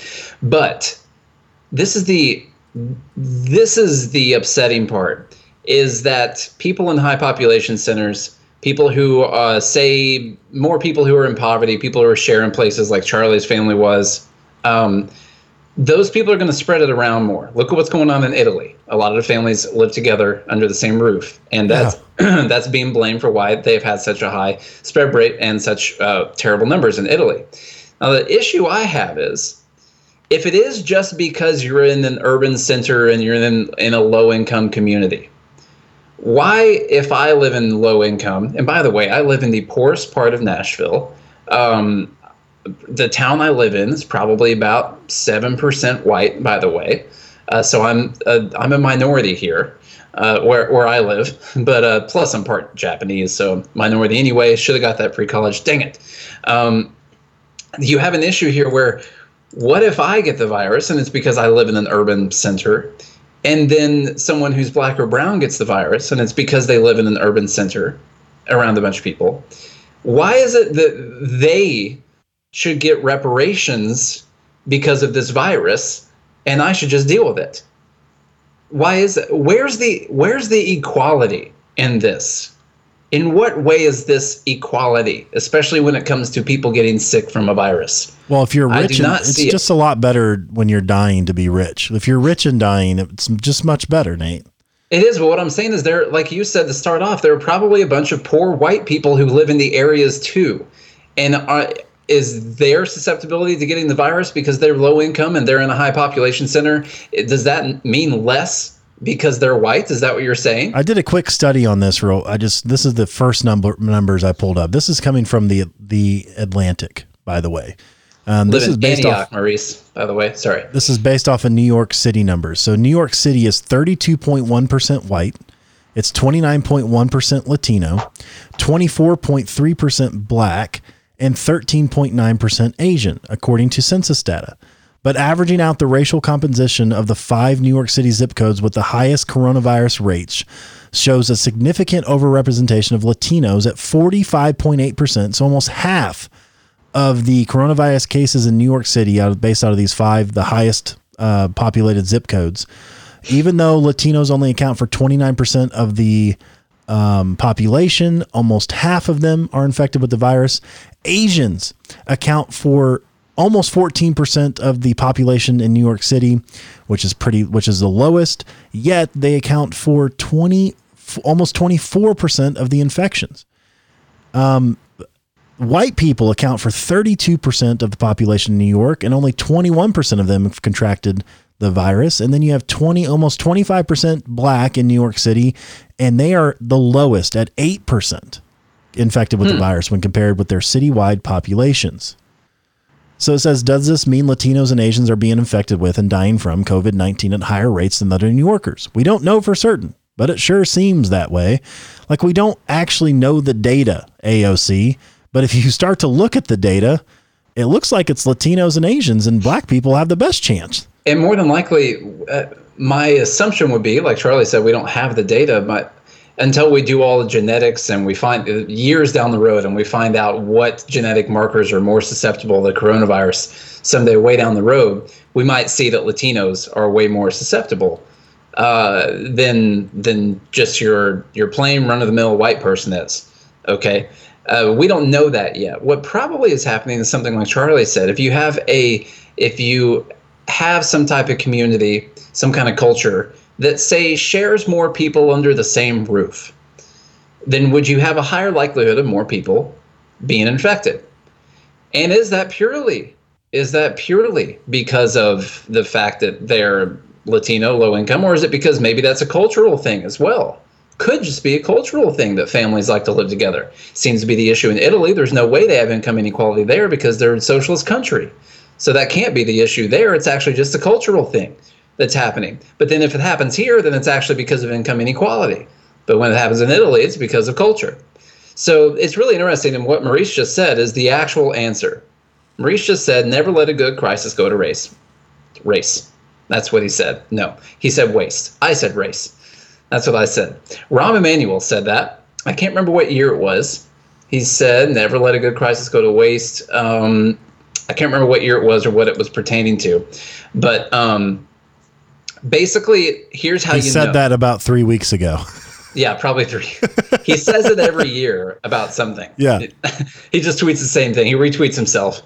but this is the this is the upsetting part is that people in high population centers people who uh, say more people who are in poverty people who are sharing places like charlie's family was um, those people are going to spread it around more. Look at what's going on in italy. A lot of the families live together under the same roof and that's that's being blamed for why they've had such a high spread rate and such uh, terrible numbers in italy. Now the issue i have is if it is just because you're in an urban center and you're in in a low income community why if i live in low income and by the way i live in the poorest part of nashville um, the town i live in is probably about 7% white by the way. Uh, so i'm uh, i'm a minority here uh, where, where i live but uh, plus i'm part japanese so minority anyway. Should have got that free college dang it. Um, you have an issue here where what if I get the virus and it's because I live in an urban center, and then someone who's black or brown gets the virus and it's because they live in an urban center around a bunch of people? Why is it that they should get reparations because of this virus and I should just deal with it? Why is it? Where's the where's the equality in this? In what way is this equality, especially when it comes to people getting sick from a virus? Well, if you're rich, and, it's see it. just a lot better when you're dying to be rich. If you're rich and dying, it's just much better, Nate. It is, but what I'm saying is there, like you said to start off, there are probably a bunch of poor white people who live in the areas too. And are, is their susceptibility to getting the virus because they're low income and they're in a high population center? Does that mean less because they're whites. Is that what you're saying? I did a quick study on this. Real, I just this is the first number numbers I pulled up. This is coming from the the Atlantic, by the way. Um, this is based Antioch, off. Maurice, by the way. Sorry. This is based off of New York City numbers. So New York City is 32.1% white. It's 29.1% Latino, 24.3% black, and 13.9% Asian, according to census data. But averaging out the racial composition of the five New York City zip codes with the highest coronavirus rates shows a significant overrepresentation of Latinos at 45.8%, so almost half of the coronavirus cases in New York City, out of, based out of these five, the highest uh, populated zip codes, even though Latinos only account for 29% of the um, population, almost half of them are infected with the virus. Asians account for almost 14% of the population in New York City, which is pretty, which is the lowest. Yet they account for 20, almost 24% of the infections um, white people account for 32% of the population in New York and only 21% of them have contracted the virus and then you have 20 almost 25% black in New York City and they are the lowest at 8% infected with the hmm. virus when compared with their citywide populations. So it says, does this mean Latinos and Asians are being infected with and dying from COVID 19 at higher rates than other New Yorkers? We don't know for certain, but it sure seems that way. Like we don't actually know the data, AOC. But if you start to look at the data, it looks like it's Latinos and Asians and black people have the best chance. And more than likely, uh, my assumption would be, like Charlie said, we don't have the data, but until we do all the genetics and we find years down the road and we find out what genetic markers are more susceptible to coronavirus someday way down the road, we might see that Latinos are way more susceptible uh, than than just your your plain run of the mill white person is. Okay. Uh, we don't know that yet. What probably is happening is something like Charlie said. If you have a, if you have some type of community, some kind of culture that say shares more people under the same roof, then would you have a higher likelihood of more people being infected? And is that purely is that purely because of the fact that they're Latino, low income, or is it because maybe that's a cultural thing as well? Could just be a cultural thing that families like to live together. Seems to be the issue in Italy. There's no way they have income inequality there because they're a socialist country. So that can't be the issue there. It's actually just a cultural thing that's happening. But then if it happens here, then it's actually because of income inequality. But when it happens in Italy, it's because of culture. So it's really interesting. And what Maurice just said is the actual answer. Maurice just said, never let a good crisis go to race. Race. That's what he said. No, he said waste. I said race. That's what I said. Rahm Emanuel said that. I can't remember what year it was. He said, never let a good crisis go to waste. Um, I can't remember what year it was or what it was pertaining to. But um, basically, here's how he you said know. that about three weeks ago. Yeah, probably three. he says it every year about something. Yeah. he just tweets the same thing. He retweets himself.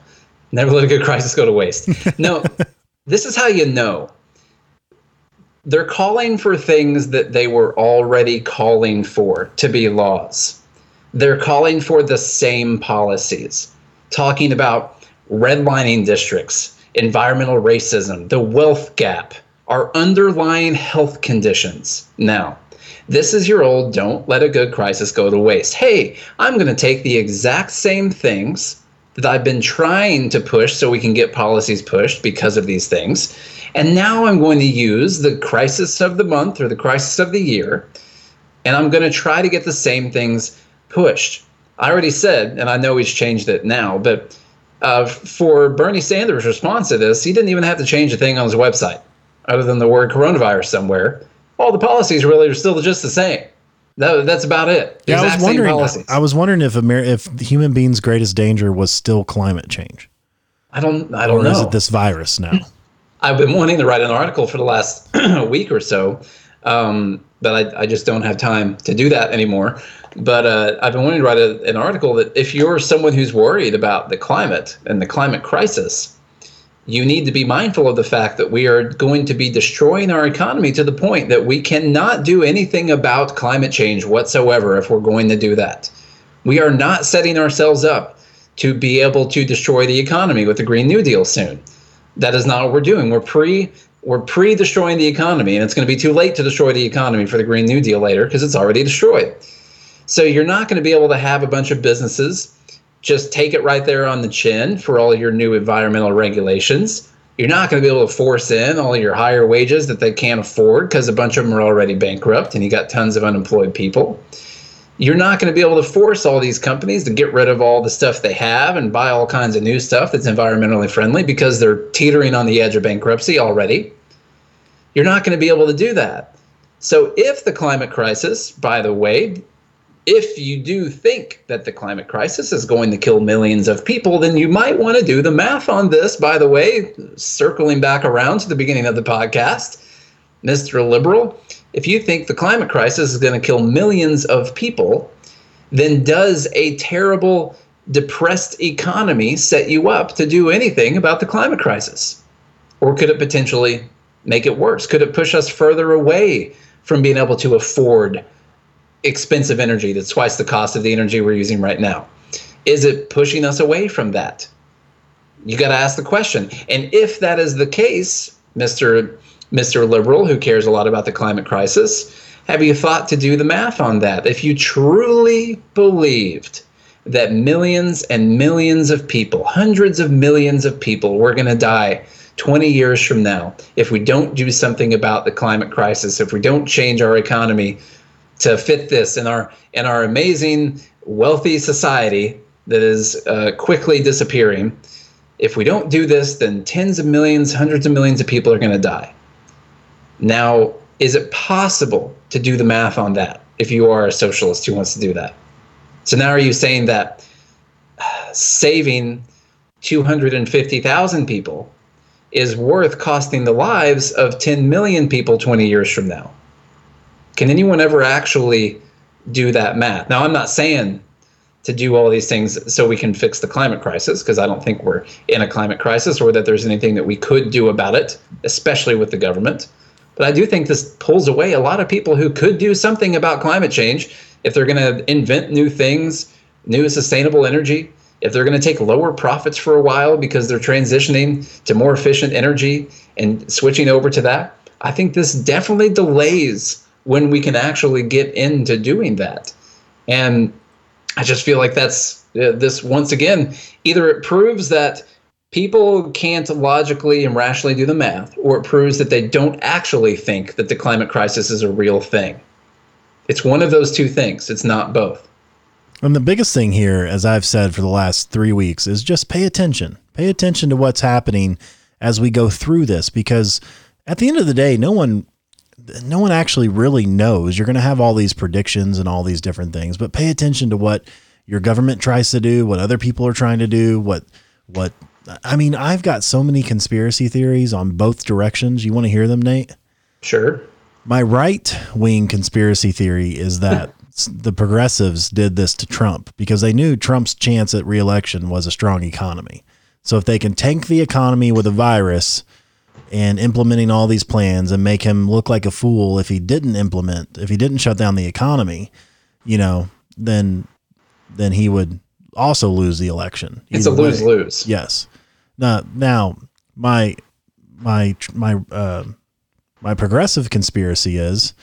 Never let a good crisis go to waste. No, this is how you know. They're calling for things that they were already calling for to be laws. They're calling for the same policies, talking about redlining districts, environmental racism, the wealth gap, our underlying health conditions. Now, this is your old don't let a good crisis go to waste. Hey, I'm going to take the exact same things that I've been trying to push so we can get policies pushed because of these things. And now I'm going to use the crisis of the month or the crisis of the year, and I'm going to try to get the same things pushed. I already said, and I know he's changed it now, but uh, for Bernie Sanders' response to this, he didn't even have to change a thing on his website other than the word coronavirus somewhere. All the policies really are still just the same. That, that's about it. Yeah, I was wondering. I was wondering if Amer- if the human beings' greatest danger was still climate change, I don't. I don't or know. is it this virus now? I've been wanting to write an article for the last week or so, um, but I, I just don't have time to do that anymore. But uh, I've been wanting to write a, an article that if you're someone who's worried about the climate and the climate crisis, you need to be mindful of the fact that we are going to be destroying our economy to the point that we cannot do anything about climate change whatsoever if we're going to do that. We are not setting ourselves up to be able to destroy the economy with the Green New Deal soon. That is not what we're doing. We're pre we're pre destroying the economy, and it's going to be too late to destroy the economy for the Green New Deal later because it's already destroyed. So you're not going to be able to have a bunch of businesses just take it right there on the chin for all your new environmental regulations. You're not going to be able to force in all your higher wages that they can't afford because a bunch of them are already bankrupt and you got tons of unemployed people. You're not going to be able to force all these companies to get rid of all the stuff they have and buy all kinds of new stuff that's environmentally friendly because they're teetering on the edge of bankruptcy already. You're not going to be able to do that. So, if the climate crisis, by the way, if you do think that the climate crisis is going to kill millions of people, then you might want to do the math on this. By the way, circling back around to the beginning of the podcast, Mr. Liberal, if you think the climate crisis is going to kill millions of people, then does a terrible, depressed economy set you up to do anything about the climate crisis? Or could it potentially make it worse? Could it push us further away from being able to afford? Expensive energy that's twice the cost of the energy we're using right now? Is it pushing us away from that? You got to ask the question. And if that is the case, Mr. Mr. Liberal, who cares a lot about the climate crisis, have you thought to do the math on that? If you truly believed that millions and millions of people, hundreds of millions of people, were going to die 20 years from now if we don't do something about the climate crisis, if we don't change our economy to fit this in our in our amazing wealthy society that is uh, quickly disappearing. If we don't do this, then tens of millions, hundreds of millions of people are going to die. Now, is it possible to do the math on that if you are a socialist who wants to do that? So now are you saying that saving 250,000 people is worth costing the lives of 10 million people 20 years from now? Can anyone ever actually do that math? Now, I'm not saying to do all these things so we can fix the climate crisis because I don't think we're in a climate crisis or that there's anything that we could do about it, especially with the government. But I do think this pulls away a lot of people who could do something about climate change if they're going to invent new things, new sustainable energy, if they're going to take lower profits for a while because they're transitioning to more efficient energy and switching over to that. I think this definitely delays when we can actually get into doing that. And I just feel like that's uh, this once again, either it proves that people can't logically and rationally do the math, or it proves that they don't actually think that the climate crisis is a real thing. It's one of those two things, it's not both. And the biggest thing here, as I've said for the last three weeks, is just pay attention. Pay attention to what's happening as we go through this, because at the end of the day, no one no one actually really knows. You're going to have all these predictions and all these different things, but pay attention to what your government tries to do, what other people are trying to do, what what I mean, I've got so many conspiracy theories on both directions. You want to hear them, Nate? Sure. My right wing conspiracy theory is that the progressives did this to Trump because they knew Trump's chance at reelection was a strong economy. So if they can tank the economy with a virus and implementing all these plans and make him look like a fool if he didn't implement, if he didn't shut down the economy, you know, then then he would also lose the election. It's a lose lose. Yes. Now, now my my my uh, my progressive conspiracy is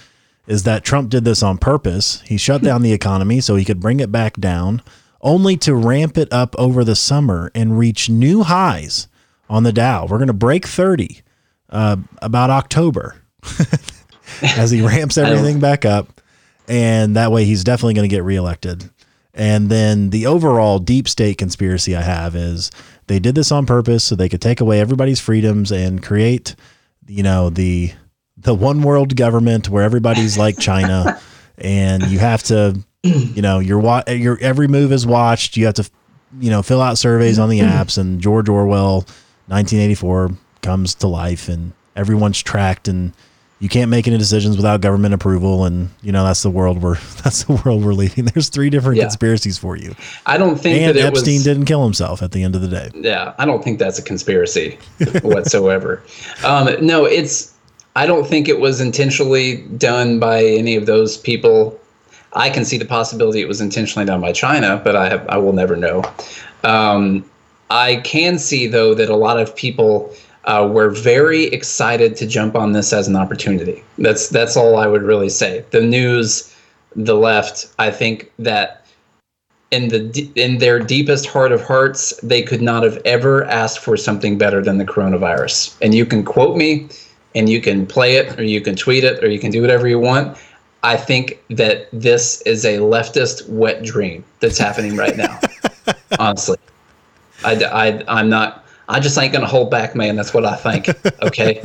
is that Trump did this on purpose. He shut down the economy so he could bring it back down, only to ramp it up over the summer and reach new highs on the Dow. We're going to break 30 uh, about October as he ramps everything back up. And that way he's definitely going to get reelected. And then the overall deep state conspiracy I have is they did this on purpose so they could take away everybody's freedoms and create, you know, the the one world government where everybody's like China, and you have to, you know, your your every move is watched. You have to, you know, fill out surveys on the apps, and George Orwell, 1984 comes to life, and everyone's tracked, and you can't make any decisions without government approval and you know that's the world we're that's the world we're leaving there's three different yeah. conspiracies for you i don't think and that epstein was, didn't kill himself at the end of the day yeah i don't think that's a conspiracy whatsoever um, no it's I don't think it was intentionally done by any of those people. I can see the possibility it was intentionally done by China, but I have, I will never know. Um, I can see though that a lot of people uh, were very excited to jump on this as an opportunity. That's that's all I would really say. The news, the left, I think that in the in their deepest heart of hearts, they could not have ever asked for something better than the coronavirus. And you can quote me and you can play it or you can tweet it or you can do whatever you want. I think that this is a leftist wet dream that's happening right now. Honestly, I, I, I'm not, I just ain't going to hold back, man. That's what I think. Okay.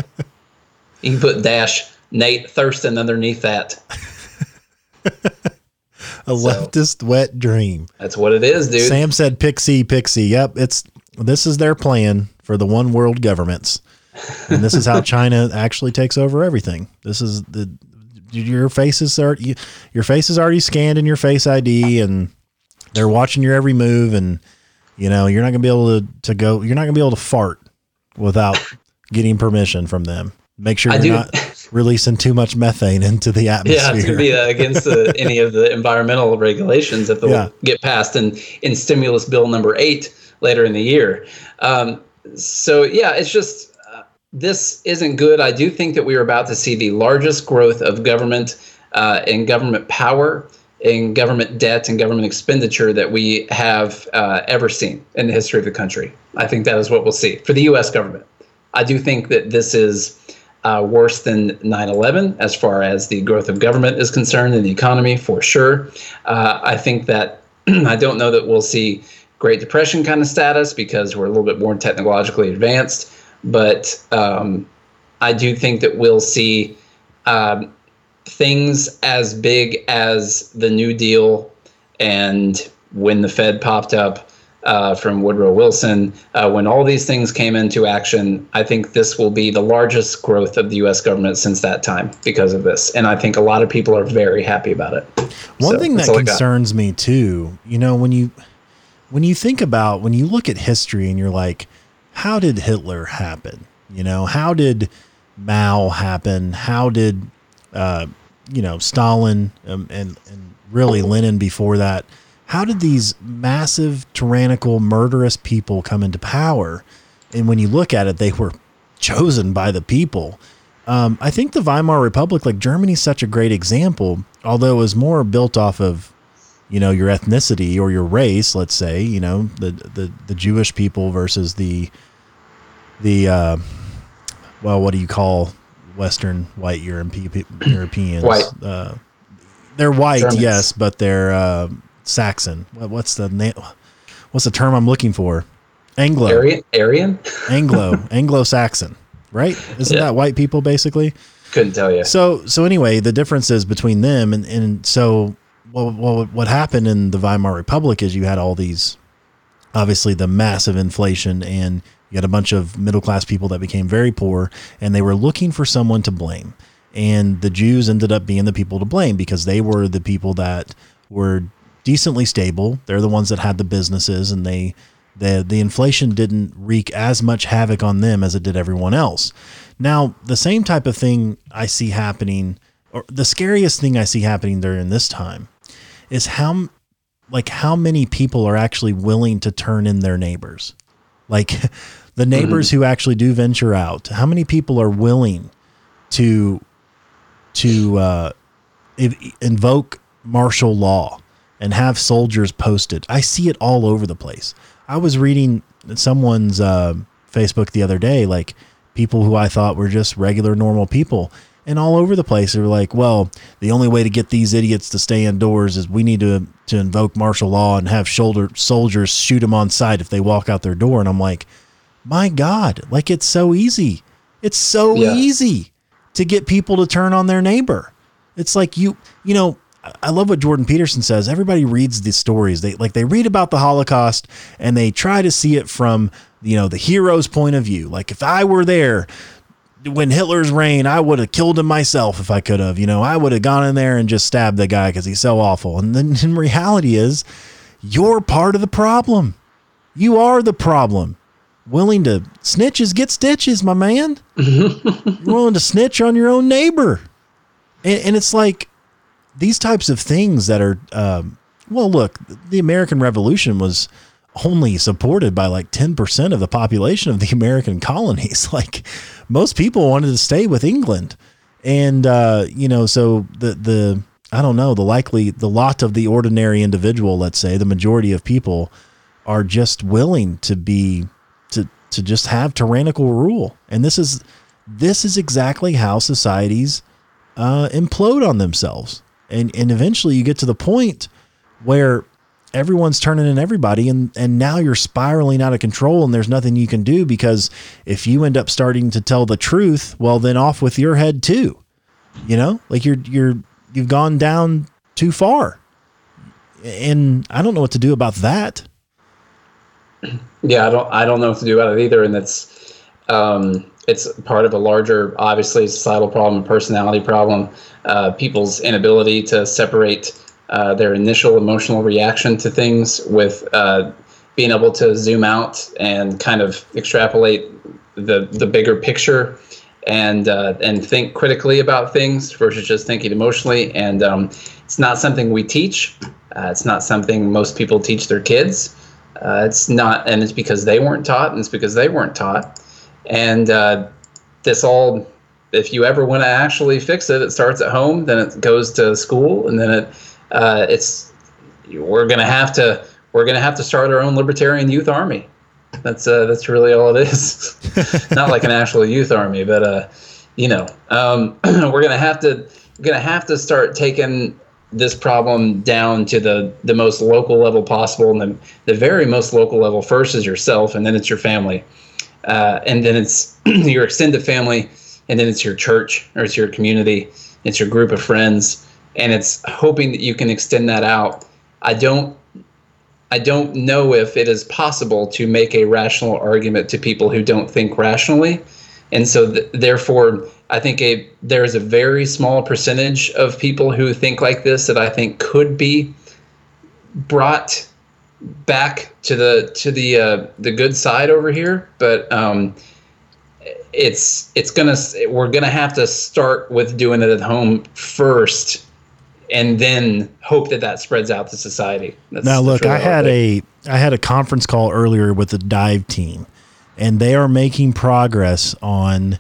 you can put dash Nate Thurston underneath that. a leftist wet dream. That's what it is, dude. Sam said pixie, pixie. Yep. It's, this is their plan for the one world governments and this is how China actually takes over everything. This is the your face is your face is already scanned in your face ID, and they're watching your every move, and you know you're not gonna be able to to go. You're not gonna be able to fart without getting permission from them. Make sure you're not releasing too much methane into the atmosphere. Yeah, it's gonna be uh, against the, any of the environmental regulations that they'll yeah. get passed in in stimulus bill number eight later in the year. Um, so yeah, it's just this isn't good. I do think that we are about to see the largest growth of government uh, and government power in government debt and government expenditure that we have uh, ever seen in the history of the country. I think that is what we'll see for the U.S. government. I do think that this is uh, worse than 9 11 as far as the growth of government is concerned in the economy, for sure. Uh, I think that I don't know that we'll see Great Depression kind of status because we're a little bit more technologically advanced, but um, I do think that we'll see um, things as big as the New Deal and when the Fed popped up uh, from Woodrow Wilson. Uh, when all these things came into action, I think this will be the largest growth of the U.S. government since that time because of this. And I think a lot of people are very happy about it. One so, thing that concerns me too, you know, when you when you think about when you look at history and you're like, how did Hitler happen? You know, how did Mao happen? How did uh, you know Stalin um, and and really Lenin before that? how did these massive, tyrannical, murderous people come into power? And when you look at it, they were chosen by the people. Um, I think the Weimar Republic, like Germany's such a great example, although it was more built off of, you know, your ethnicity or your race, let's say, you know, the the, the Jewish people versus the the uh, well, what do you call Western white Europeans? White. Uh, they're white, Germans. yes, but they're uh, Saxon. What's the name? What's the term I'm looking for? Anglo. Aryan. Aryan? Anglo. Anglo-Saxon. Right? Isn't yeah. that white people basically? Couldn't tell you. So so anyway, the differences between them and and so well, well what happened in the Weimar Republic is you had all these obviously the massive inflation and you had a bunch of middle class people that became very poor and they were looking for someone to blame. And the Jews ended up being the people to blame because they were the people that were decently stable. They're the ones that had the businesses, and they the the inflation didn't wreak as much havoc on them as it did everyone else. Now, the same type of thing I see happening, or the scariest thing I see happening during this time, is how like how many people are actually willing to turn in their neighbors, like the neighbors mm-hmm. who actually do venture out. How many people are willing to to uh, invoke martial law and have soldiers posted. I see it all over the place. I was reading someone's uh, Facebook the other day, like people who I thought were just regular, normal people. And all over the place, they were like, "Well, the only way to get these idiots to stay indoors is we need to to invoke martial law and have shoulder soldiers shoot them on sight if they walk out their door." And I'm like, "My God! Like it's so easy. It's so yeah. easy to get people to turn on their neighbor. It's like you, you know, I love what Jordan Peterson says. Everybody reads these stories. They like they read about the Holocaust and they try to see it from you know the hero's point of view. Like if I were there when Hitler's reign, I would have killed him myself if I could have. You know, I would have gone in there and just stabbed the guy because he's so awful. And then in reality is, you're part of the problem. You are the problem. Willing to snitches get stitches, my man. you're willing to snitch on your own neighbor, and, and it's like these types of things that are, um, well, look, the American Revolution was only supported by like 10% of the population of the American colonies. Like most people wanted to stay with England. And, uh, you know, so the, the, I don't know, the likely, the lot of the ordinary individual, let's say, the majority of people are just willing to be, to, just have tyrannical rule. And this is, this is exactly how societies uh, implode on themselves. And and eventually you get to the point where everyone's turning in everybody and and now you're spiraling out of control and there's nothing you can do because if you end up starting to tell the truth well then off with your head too. You know like you're you're you've gone down too far. And i don't know what to do about that yeah i don't i don't know what to do about it either and it's um it's part of a larger obviously societal problem personality problem uh, people's inability to separate uh, their initial emotional reaction to things with uh, being able to zoom out and kind of extrapolate the the bigger picture and uh, and think critically about things versus just thinking emotionally. And um, it's not something we teach. Uh, it's not something most people teach their kids. Uh, it's not, and it's because they weren't taught, and it's because they weren't taught. And this all if you ever want to actually fix it, it starts at home, then it goes to school, and then it uh, it's we're gonna have to we're gonna have to start our own libertarian youth army. That's uh, that's really all it is. Not like an actual youth army, but uh, you know, um, we're gonna have to gonna have to start taking this problem down to the the most local level possible, and the the very most local level first is yourself, and then it's your family, uh, and then it's your extended family, and then it's your church or it's your community, it's your group of friends, and it's hoping that you can extend that out. I don't I don't know if it is possible to make a rational argument to people who don't think rationally. And so, th- therefore, I think a, there is a very small percentage of people who think like this that I think could be brought back to the to the uh, the good side over here. But um, it's it's gonna we're gonna have to start with doing it at home first and then hope that that spreads out to society. That's, now, look, I had a I had a conference call earlier with the dive team, and they are making progress on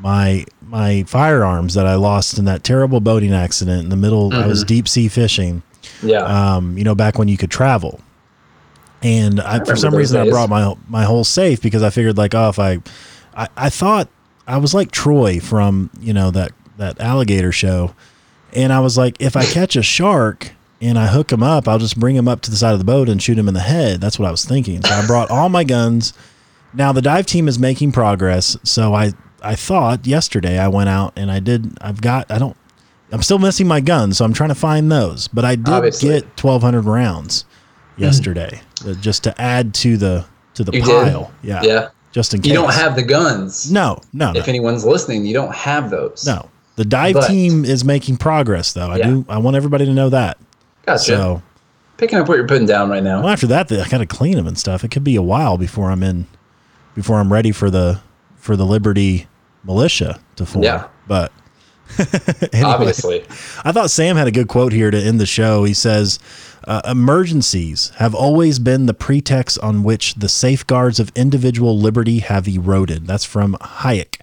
my my firearms that I lost in that terrible boating accident in the middle. Mm-hmm. I was mm-hmm. deep sea fishing. Yeah. Um, you know, back when you could travel. And I, I for some reason, days. I brought my my whole safe because I figured like, oh, if I, I, I thought I was like Troy from you know that that alligator show and I was like, if I catch a shark and I hook him up, I'll just bring him up to the side of the boat and shoot him in the head. That's what I was thinking. So I brought all my guns. Now the dive team is making progress. So I, I thought yesterday I went out and I did, I've got, I don't, I'm still missing my guns. So I'm trying to find those, but I did Obviously. get 1200 rounds yesterday mm. just to add to the, to the you pile. Did? Yeah. Yeah. Just in case. You don't have the guns. No, no. If no. anyone's listening, you don't have those. No. The dive but, team is making progress, though. I yeah. do. I want everybody to know that. Gotcha. So, picking up what you're putting down right now. Well, after that, I got to clean them and stuff. It could be a while before I'm in, before I'm ready for the for the Liberty militia to form. Yeah. But anyway, obviously, I thought Sam had a good quote here to end the show. He says. Uh, emergencies have always been the pretext on which the safeguards of individual liberty have eroded. That's from Hayek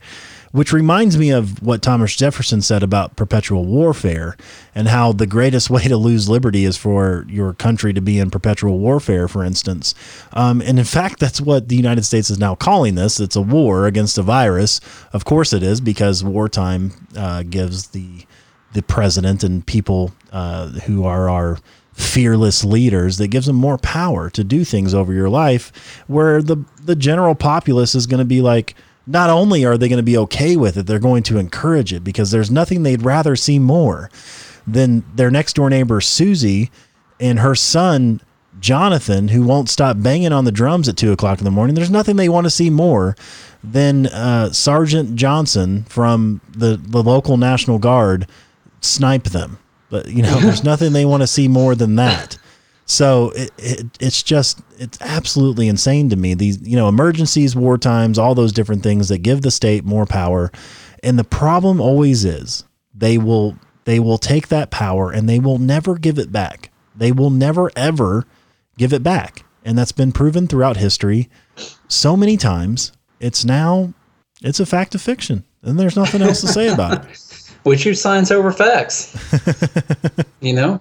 which reminds me of what Thomas Jefferson said about perpetual warfare and how the greatest way to lose liberty is for your country to be in perpetual warfare, for instance. Um, and in fact, that's what the United States is now calling this. It's a war against a virus. Of course, it is because wartime uh, gives the the president and people uh, who are our fearless leaders that gives them more power to do things over your life where the the general populace is going to be like not only are they going to be okay with it, they're going to encourage it because there's nothing they'd rather see more than their next door neighbor, Susie, and her son, Jonathan, who won't stop banging on the drums at two o'clock in the morning. There's nothing they want to see more than uh, Sergeant Johnson from the, the local National Guard snipe them. But, you know, there's nothing they want to see more than that. So it, it, it's just it's absolutely insane to me. These you know emergencies, war times, all those different things that give the state more power, and the problem always is they will they will take that power and they will never give it back. They will never ever give it back, and that's been proven throughout history so many times. It's now it's a fact of fiction, and there's nothing else to say about it. We choose science over facts. you know.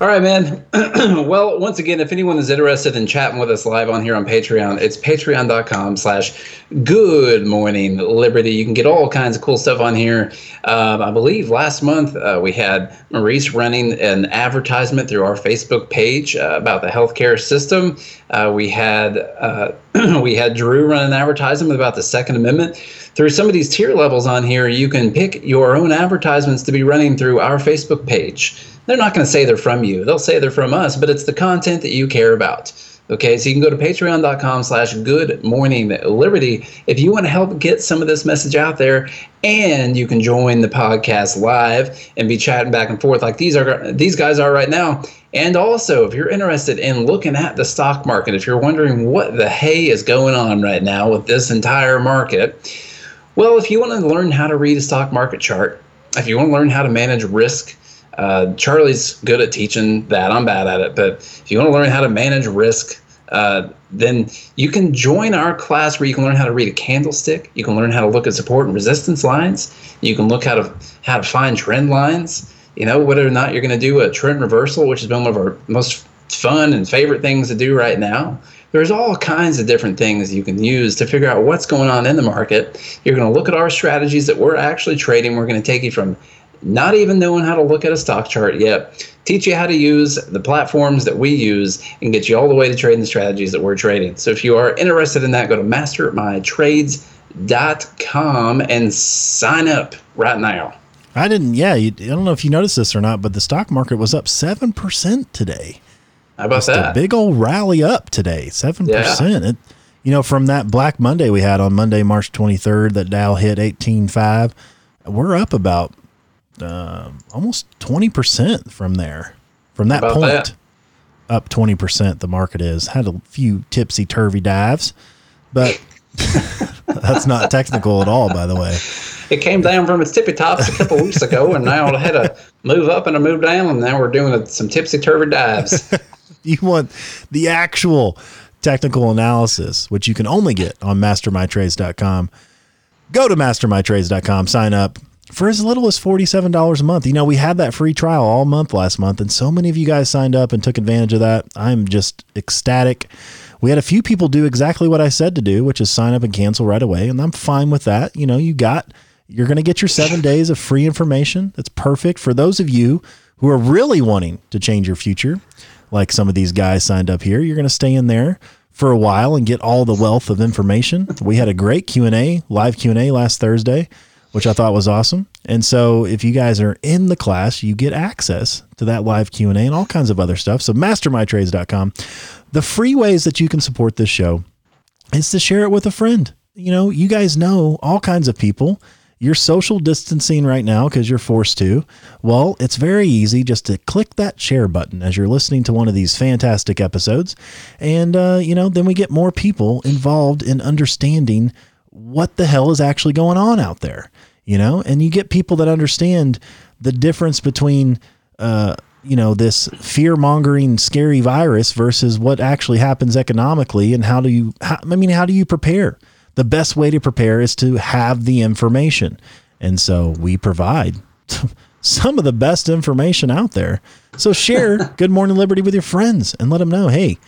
All right, man. well, once again, if anyone is interested in chatting with us live on here on Patreon, it's patreon.com slash good morning liberty. You can get all kinds of cool stuff on here. Um, I believe last month uh, we had Maurice running an advertisement through our Facebook page uh, about the healthcare system. Uh, we had uh, we had Drew run an advertisement about the Second Amendment. Through some of these tier levels on here, you can pick your own advertisements to be running through our Facebook page they're not going to say they're from you. They'll say they're from us, but it's the content that you care about. Okay, so you can go to patreon.com slash good morning liberty if you want to help get some of this message out there and you can join the podcast live and be chatting back and forth like these are these guys are right now. And also, if you're interested in looking at the stock market, if you're wondering what the hay is going on right now with this entire market, well, if you want to learn how to read a stock market chart, if you want to learn how to manage risk uh, Charlie's good at teaching that. I'm bad at it. But if you want to learn how to manage risk, uh, then you can join our class where you can learn how to read a candlestick. You can learn how to look at support and resistance lines. You can look how to how to find trend lines. you know, whether or not you're going to do a trend reversal, which has been one of our most fun and favorite things to do right now. There's all kinds of different things you can use to figure out what's going on in the market. You're going to look at our strategies that we're actually trading. We're going to take you from not even knowing how to look at a stock chart yet, teach you how to use the platforms that we use and get you all the way to trading the strategies that we're trading. So if you are interested in that, go to mastermytrades.com and sign up right now. I didn't, yeah, you, I don't know if you noticed this or not, but the stock market was up 7% today. How about Just that? a big old rally up today, 7%. It, you know, from that Black Monday we had on Monday, March 23rd, that Dow hit 18.5, we're up about uh, almost 20% from there. From that About point, that. up 20%, the market is. Had a few tipsy turvy dives, but that's not technical at all, by the way. It came down from its tippy tops a couple weeks ago, and now it had a move up and a move down, and now we're doing some tipsy turvy dives. you want the actual technical analysis, which you can only get on mastermytrades.com. Go to mastermytrades.com, sign up for as little as $47 a month. You know, we had that free trial all month last month, and so many of you guys signed up and took advantage of that. I'm just ecstatic. We had a few people do exactly what I said to do, which is sign up and cancel right away, and I'm fine with that. You know, you got you're going to get your 7 days of free information. That's perfect for those of you who are really wanting to change your future like some of these guys signed up here. You're going to stay in there for a while and get all the wealth of information. We had a great Q&A, live Q&A last Thursday, which I thought was awesome. And so if you guys are in the class, you get access to that live Q&A and all kinds of other stuff. So mastermytrades.com. The free ways that you can support this show is to share it with a friend. You know, you guys know all kinds of people. You're social distancing right now because you're forced to. Well, it's very easy just to click that share button as you're listening to one of these fantastic episodes. And, uh, you know, then we get more people involved in understanding what the hell is actually going on out there, you know, and you get people that understand the difference between, uh, you know, this fear mongering, scary virus versus what actually happens economically. And how do you, how, I mean, how do you prepare? The best way to prepare is to have the information. And so we provide some of the best information out there. So share Good Morning Liberty with your friends and let them know, hey,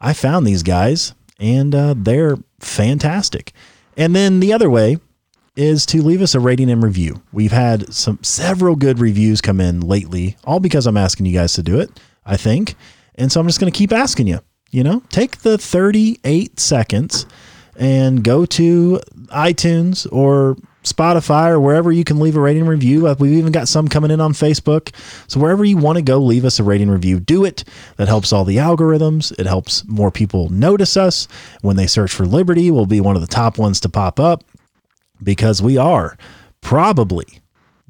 I found these guys and uh, they're fantastic. And then the other way is to leave us a rating and review. We've had some several good reviews come in lately, all because I'm asking you guys to do it, I think. And so I'm just going to keep asking you, you know, take the 38 seconds and go to iTunes or Spotify or wherever you can leave a rating review. Uh, We've even got some coming in on Facebook. So wherever you want to go, leave us a rating review. Do it. That helps all the algorithms. It helps more people notice us. When they search for Liberty, we'll be one of the top ones to pop up because we are probably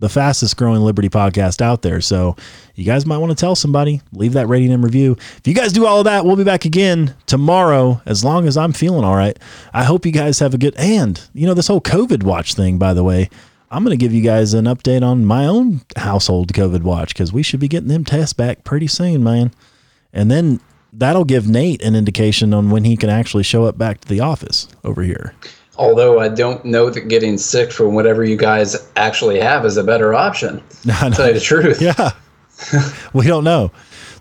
the fastest growing Liberty podcast out there. So you guys might want to tell somebody, leave that rating and review. If you guys do all of that, we'll be back again tomorrow as long as I'm feeling all right. I hope you guys have a good and you know this whole COVID watch thing by the way. I'm going to give you guys an update on my own household COVID watch cuz we should be getting them tests back pretty soon, man. And then that'll give Nate an indication on when he can actually show up back to the office over here. Although I don't know that getting sick from whatever you guys actually have is a better option. To know. tell you the truth. Yeah. we don't know.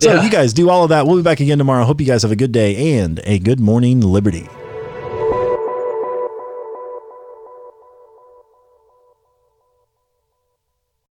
So Yeah. you guys do all of that. We'll be back again tomorrow. Hope you guys have a good day and a good morning, Liberty.